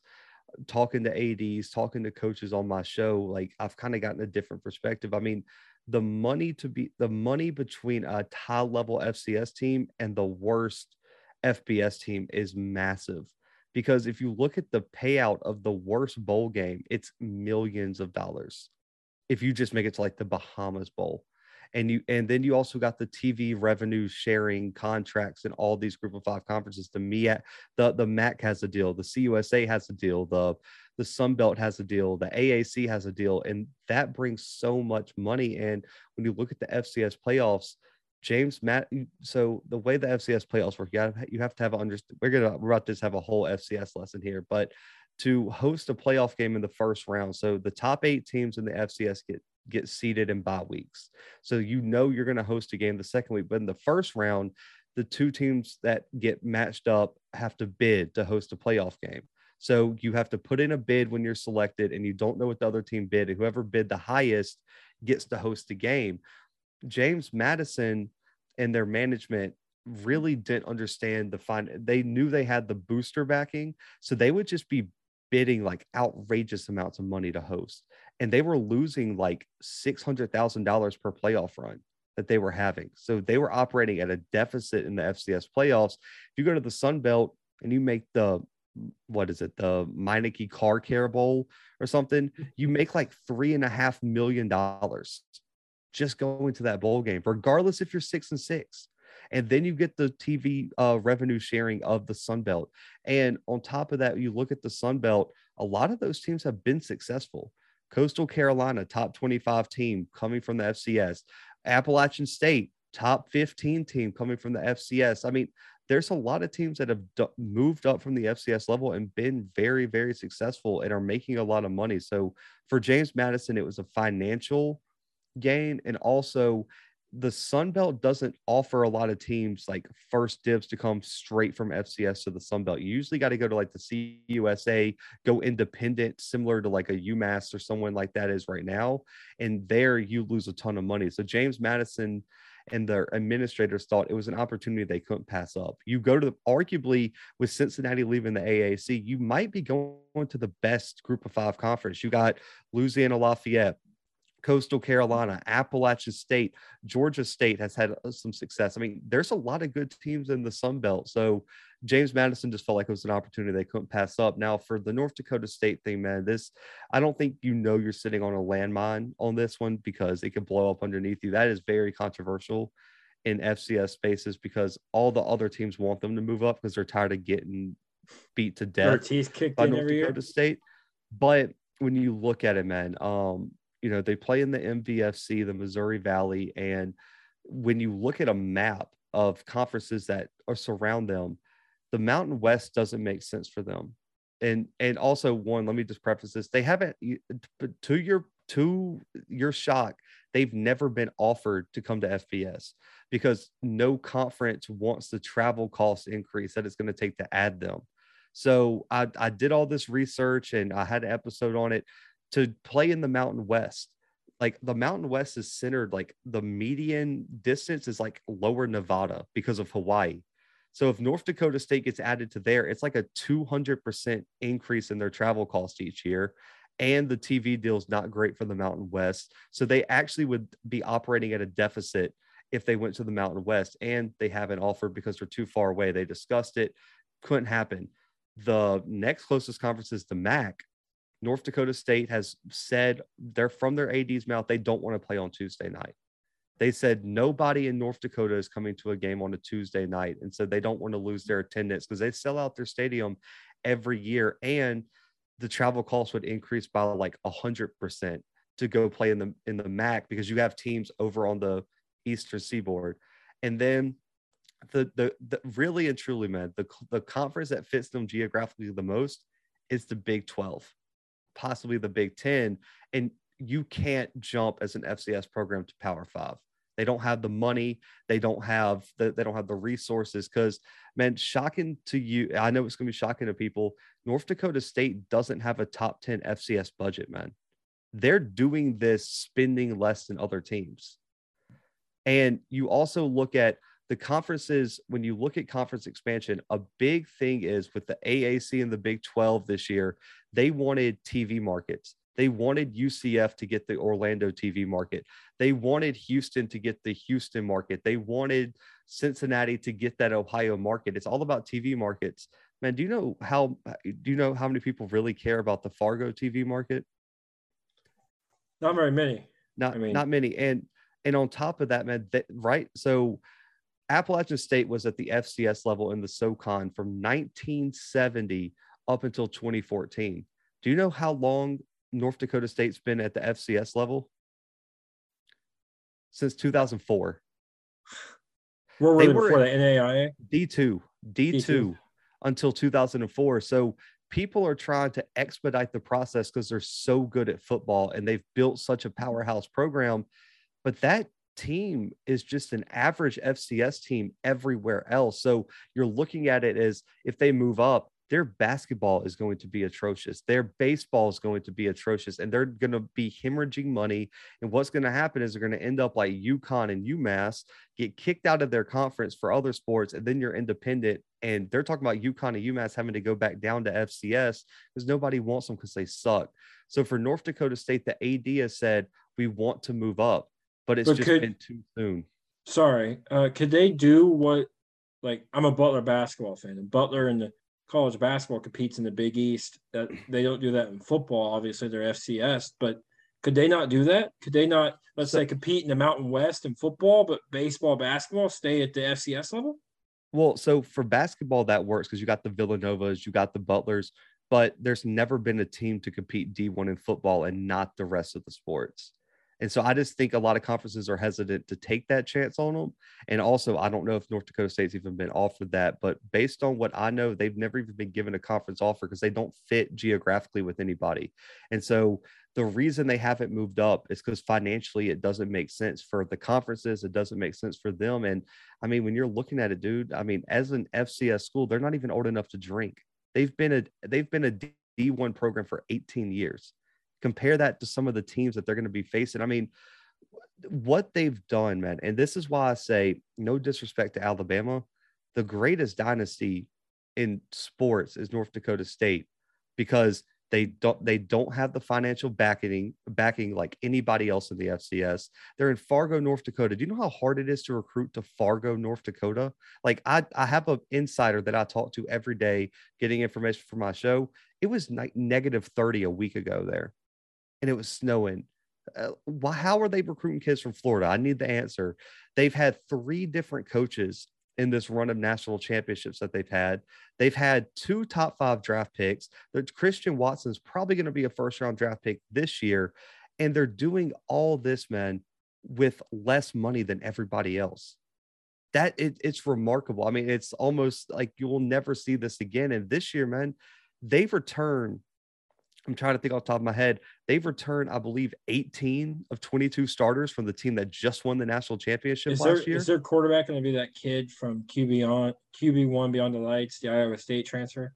talking to ads talking to coaches on my show like i've kind of gotten a different perspective. I mean the money to be the money between a high level fcs team and the worst fbs team is massive. Because if you look at the payout of the worst bowl game it's millions of dollars. If you just make it to like the bahamas bowl and you and then you also got the TV revenue sharing contracts and all these group of five conferences. The MEAC, the the MAC has a deal, the CUSA has a deal, the the Sun Belt has a deal, the AAC has a deal, and that brings so much money. And when you look at the FCS playoffs, James Matt. So the way the FCS playoffs work, you you have to have understand. We're gonna we're about to have a whole FCS lesson here, but to host a playoff game in the first round, so the top eight teams in the FCS get get seeded in bye weeks. So you know you're going to host a game the second week. But in the first round, the two teams that get matched up have to bid to host a playoff game. So you have to put in a bid when you're selected and you don't know what the other team bid. And whoever bid the highest gets to host the game. James Madison and their management really didn't understand the fine. They knew they had the booster backing. So they would just be bidding like outrageous amounts of money to host and they were losing like $600,000 per playoff run that they were having. So they were operating at a deficit in the FCS playoffs. If you go to the Sun Belt and you make the what is it, the Meineke Car Care Bowl or something, you make like three and a half million dollars just going to that bowl game, regardless if you're six and six. And then you get the TV uh, revenue sharing of the Sun Belt. And on top of that, you look at the Sun Belt, a lot of those teams have been successful. Coastal Carolina, top 25 team coming from the FCS. Appalachian State, top 15 team coming from the FCS. I mean, there's a lot of teams that have d- moved up from the FCS level and been very, very successful and are making a lot of money. So for James Madison, it was a financial gain and also the Sun Belt doesn't offer a lot of teams like first dibs to come straight from FCS to the Sun Belt. You usually got to go to like the CUSA, go independent, similar to like a UMass or someone like that is right now. And there you lose a ton of money. So James Madison and their administrators thought it was an opportunity they couldn't pass up. You go to the, arguably with Cincinnati leaving the AAC, you might be going to the best group of five conference. You got Louisiana Lafayette, Coastal Carolina, Appalachian State, Georgia State has had uh, some success. I mean, there's a lot of good teams in the Sun Belt. So James Madison just felt like it was an opportunity they couldn't pass up. Now, for the North Dakota State thing, man, this I don't think you know you're sitting on a landmine on this one because it could blow up underneath you. That is very controversial in FCS spaces because all the other teams want them to move up because they're tired of getting beat to death. Kicked by in North Dakota year. State. But when you look at it, man, um, you know, they play in the MVFC, the Missouri Valley. And when you look at a map of conferences that are surround them, the Mountain West doesn't make sense for them. And and also one, let me just preface this. They haven't to your to your shock, they've never been offered to come to FBS because no conference wants the travel cost increase that it's going to take to add them. So I, I did all this research and I had an episode on it to play in the Mountain West. Like the Mountain West is centered, like the median distance is like lower Nevada because of Hawaii. So if North Dakota State gets added to there, it's like a 200% increase in their travel cost each year. And the TV deal is not great for the Mountain West. So they actually would be operating at a deficit if they went to the Mountain West. And they haven't offered because they're too far away. They discussed it, couldn't happen. The next closest conference is the MAC, North Dakota State has said they're from their AD's mouth, they don't want to play on Tuesday night. They said nobody in North Dakota is coming to a game on a Tuesday night. And so they don't want to lose their attendance because they sell out their stadium every year. And the travel costs would increase by like a hundred percent to go play in the in the MAC because you have teams over on the eastern seaboard. And then the the, the really and truly, man, the the conference that fits them geographically the most is the Big 12 possibly the Big Ten, and you can't jump as an FCS program to Power Five. They don't have the money. They don't have the they don't have the resources. Because man, shocking to you. I know it's gonna be shocking to people. North Dakota State doesn't have a top 10 FCS budget, man. They're doing this spending less than other teams. And you also look at the conferences, when you look at conference expansion, a big thing is with the AAC and the Big 12 this year, they wanted TV markets. They wanted UCF to get the Orlando TV market. They wanted Houston to get the Houston market. They wanted Cincinnati to get that Ohio market. It's all about TV markets. Man, do you know how do you know how many people really care about the Fargo TV market? Not very many. Not I mean, not many. And and on top of that, man, that, right? So Appalachian State was at the FCS level in the SoCon from 1970 up until 2014. Do you know how long North Dakota State's been at the FCS level? Since 2004. Where were they, were before the NAIA? D2, D2, D2 until 2004. So people are trying to expedite the process because they're so good at football and they've built such a powerhouse program. But that team is just an average FCS team everywhere else. So you're looking at it as if they move up, their basketball is going to be atrocious. Their baseball is going to be atrocious, and they're going to be hemorrhaging money. And what's going to happen is they're going to end up like UConn and UMass, get kicked out of their conference for other sports, and then you're independent. And they're talking about UConn and UMass having to go back down to FCS because nobody wants them because they suck. So for North Dakota State, the AD has said we want to move up but it's but just could, been too soon. Sorry, uh, could they do what? Like, I'm a Butler basketball fan, and Butler in the college basketball competes in the Big East. That they don't do that in football. Obviously, they're FCS, but could they not do that? Could they not, let's so, say, compete in the Mountain West in football, but baseball, basketball stay at the FCS level? Well, so for basketball, that works because you got the Villanovas, you got the Butlers. but there's never been a team to compete D1 in football and not the rest of the sports. And so I just think a lot of conferences are hesitant to take that chance on them. And also, I don't know if North Dakota State's even been offered that, but based on what I know, they've never even been given a conference offer because they don't fit geographically with anybody. And so the reason they haven't moved up is because financially it doesn't make sense for the conferences. It doesn't make sense for them. And I mean, when you're looking at it, dude, I mean, as an FCS school, they're not even old enough to drink. They've been a they've been a D1 program for 18 years compare that to some of the teams that they're going to be facing. I mean, what they've done, man, and this is why I say no disrespect to Alabama, the greatest dynasty in sports is North Dakota State because they don't they don't have the financial backing backing like anybody else in the FCS. They're in Fargo, North Dakota. Do you know how hard it is to recruit to Fargo, North Dakota? Like I I have an insider that I talk to every day getting information for my show. It was negative 30 a week ago there and it was snowing. Uh, why, how are they recruiting kids from Florida? I need the answer. They've had three different coaches in this run of national championships that they've had. They've had two top five draft picks. Christian Watson is probably going to be a first round draft pick this year. And they're doing all this, man, with less money than everybody else. That it, it's remarkable. I mean, it's almost like you will never see this again. And this year, man, they've returned I'm trying to think off the top of my head. They've returned, I believe, 18 of 22 starters from the team that just won the national championship is last there, year. Is their quarterback going to be that kid from QB on QB one Beyond the Lights, the Iowa State transfer?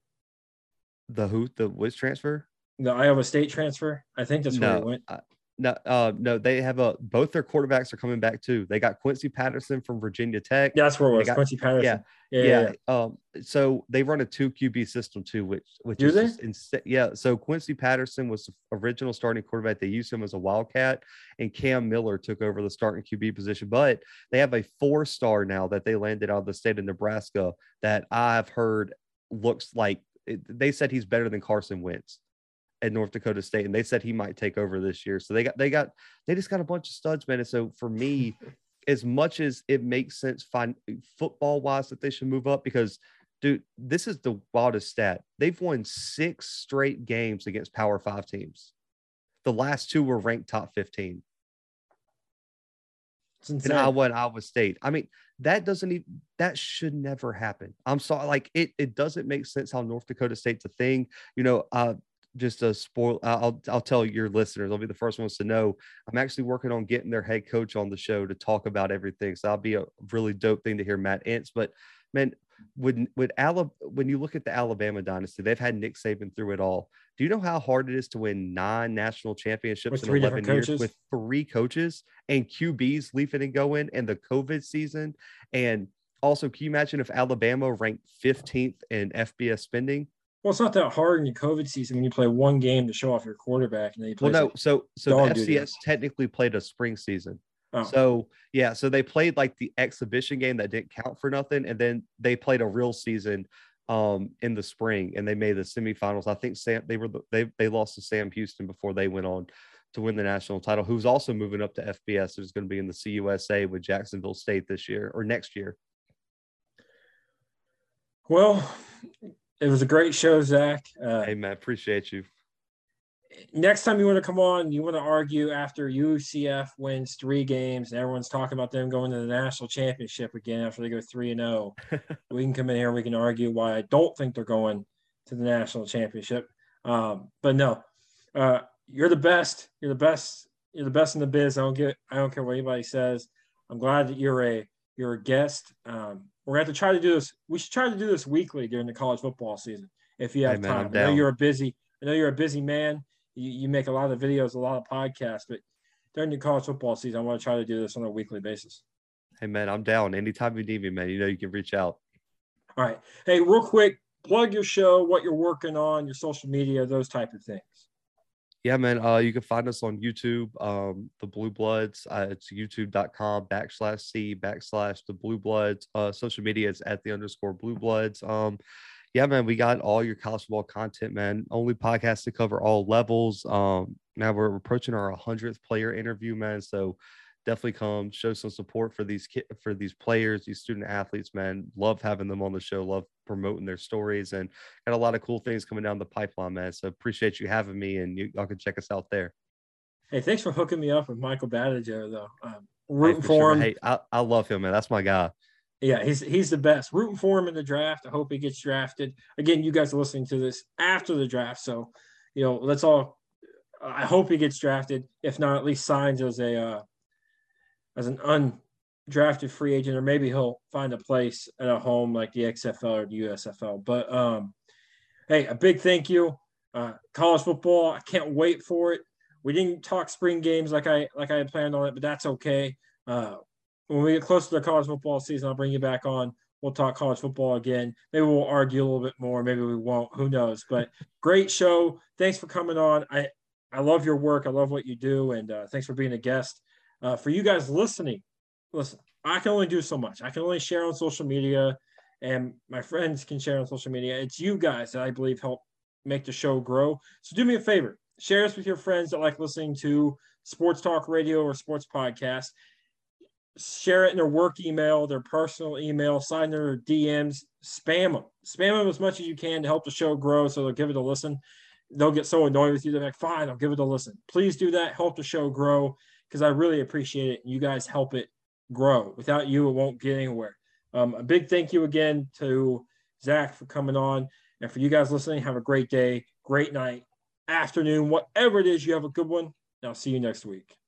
The who? The which transfer? The Iowa State transfer. I think that's where no, he went. I, no, uh, no, they have a both their quarterbacks are coming back too. They got Quincy Patterson from Virginia Tech. Yeah, that's where it was. Got, Quincy Patterson. Yeah, yeah, yeah. yeah. Um, so they run a two QB system too, which which Do is insta- yeah. So Quincy Patterson was the original starting quarterback. They used him as a wildcat, and Cam Miller took over the starting QB position. But they have a four star now that they landed out of the state of Nebraska that I've heard looks like it, they said he's better than Carson Wentz at North Dakota State, and they said he might take over this year. So they got they got they just got a bunch of studs, man. And so for me, as much as it makes sense, fine football wise that they should move up because, dude, this is the wildest stat. They've won six straight games against Power Five teams. The last two were ranked top fifteen. And Iowa and Iowa State. I mean, that doesn't even that should never happen. I'm sorry, like it it doesn't make sense how North Dakota State's a thing. You know, uh just a spoil I'll I'll tell your listeners, I'll be the first ones to know. I'm actually working on getting their head coach on the show to talk about everything. So that'll be a really dope thing to hear Matt Entz. But man, when with Alabama, when you look at the Alabama dynasty, they've had Nick Saban through it all. Do you know how hard it is to win nine national championships in 11 years with three coaches and QBs leaving and going and the COVID season? And also, can you imagine if Alabama ranked 15th in FBS spending? Well, it's not that hard in your COVID season when you play one game to show off your quarterback, and then you play. Well, no, so so the FCS duty. technically played a spring season. Oh. So yeah, so they played like the exhibition game that didn't count for nothing, and then they played a real season um, in the spring, and they made the semifinals. I think Sam they were the, they they lost to Sam Houston before they went on to win the national title. Who's also moving up to FBS? Who's going to be in the CUSA with Jacksonville State this year or next year? Well, it was a great show, Zach. Uh, hey, man, appreciate you. Next time you want to come on, you want to argue after UCF wins three games and everyone's talking about them going to the national championship again after they go three and zero. Oh. we can come in here and we can argue why I don't think they're going to the national championship. Um, but no, uh, you're the best. You're the best. You're the best in the biz. I don't get. I don't care what anybody says. I'm glad that you're a you're a guest. Um, we're going to have to try to do this. We should try to do this weekly during the college football season if you have hey, man, time. I know you're a busy. I know you're a busy man. You, you make a lot of videos, a lot of podcasts, but during the college football season, I want to try to do this on a weekly basis. Hey man, I'm down. Anytime you need me, man, you know you can reach out. All right. Hey, real quick, plug your show, what you're working on, your social media, those type of things yeah, man, uh, you can find us on YouTube, um, the Blue Bloods. Uh, it's youtube.com backslash C backslash the Blue Bloods. Uh, social media is at the underscore Blue Bloods. Um, yeah, man, we got all your college football content, man. Only podcast to cover all levels. Um, now we're approaching our 100th player interview, man. So definitely come show some support for these ki- for these players, these student athletes, man. Love having them on the show. Love promoting their stories and got a lot of cool things coming down the pipeline, man. So appreciate you having me, and you, y'all can check us out there. Hey, thanks for hooking me up with Michael Badager, though. Um, rooting hey, for, for him. Hey, I, I love him, man. That's my guy. Yeah, he's he's the best. Rooting for him in the draft. I hope he gets drafted. Again, you guys are listening to this after the draft, so you know, let's all. I hope he gets drafted. If not, at least signs as a uh, as an undrafted free agent, or maybe he'll find a place at a home like the XFL or the USFL. But um, hey, a big thank you. Uh, college football, I can't wait for it. We didn't talk spring games like I like I had planned on it, but that's okay. Uh, when we get closer to the college football season, I'll bring you back on. We'll talk college football again. Maybe we'll argue a little bit more. Maybe we won't. Who knows? But great show. Thanks for coming on. I I love your work. I love what you do, and uh, thanks for being a guest. Uh, for you guys listening, listen. I can only do so much. I can only share on social media, and my friends can share on social media. It's you guys that I believe help make the show grow. So do me a favor share this with your friends that like listening to sports talk radio or sports podcast. Share it in their work email, their personal email, sign their DMs, spam them. Spam them as much as you can to help the show grow so they'll give it a listen. They'll get so annoyed with you. They're like, fine, I'll give it a listen. Please do that. Help the show grow because I really appreciate it. You guys help it grow. Without you, it won't get anywhere. Um, a big thank you again to Zach for coming on. And for you guys listening, have a great day, great night afternoon, whatever it is, you have a good one. And I'll see you next week.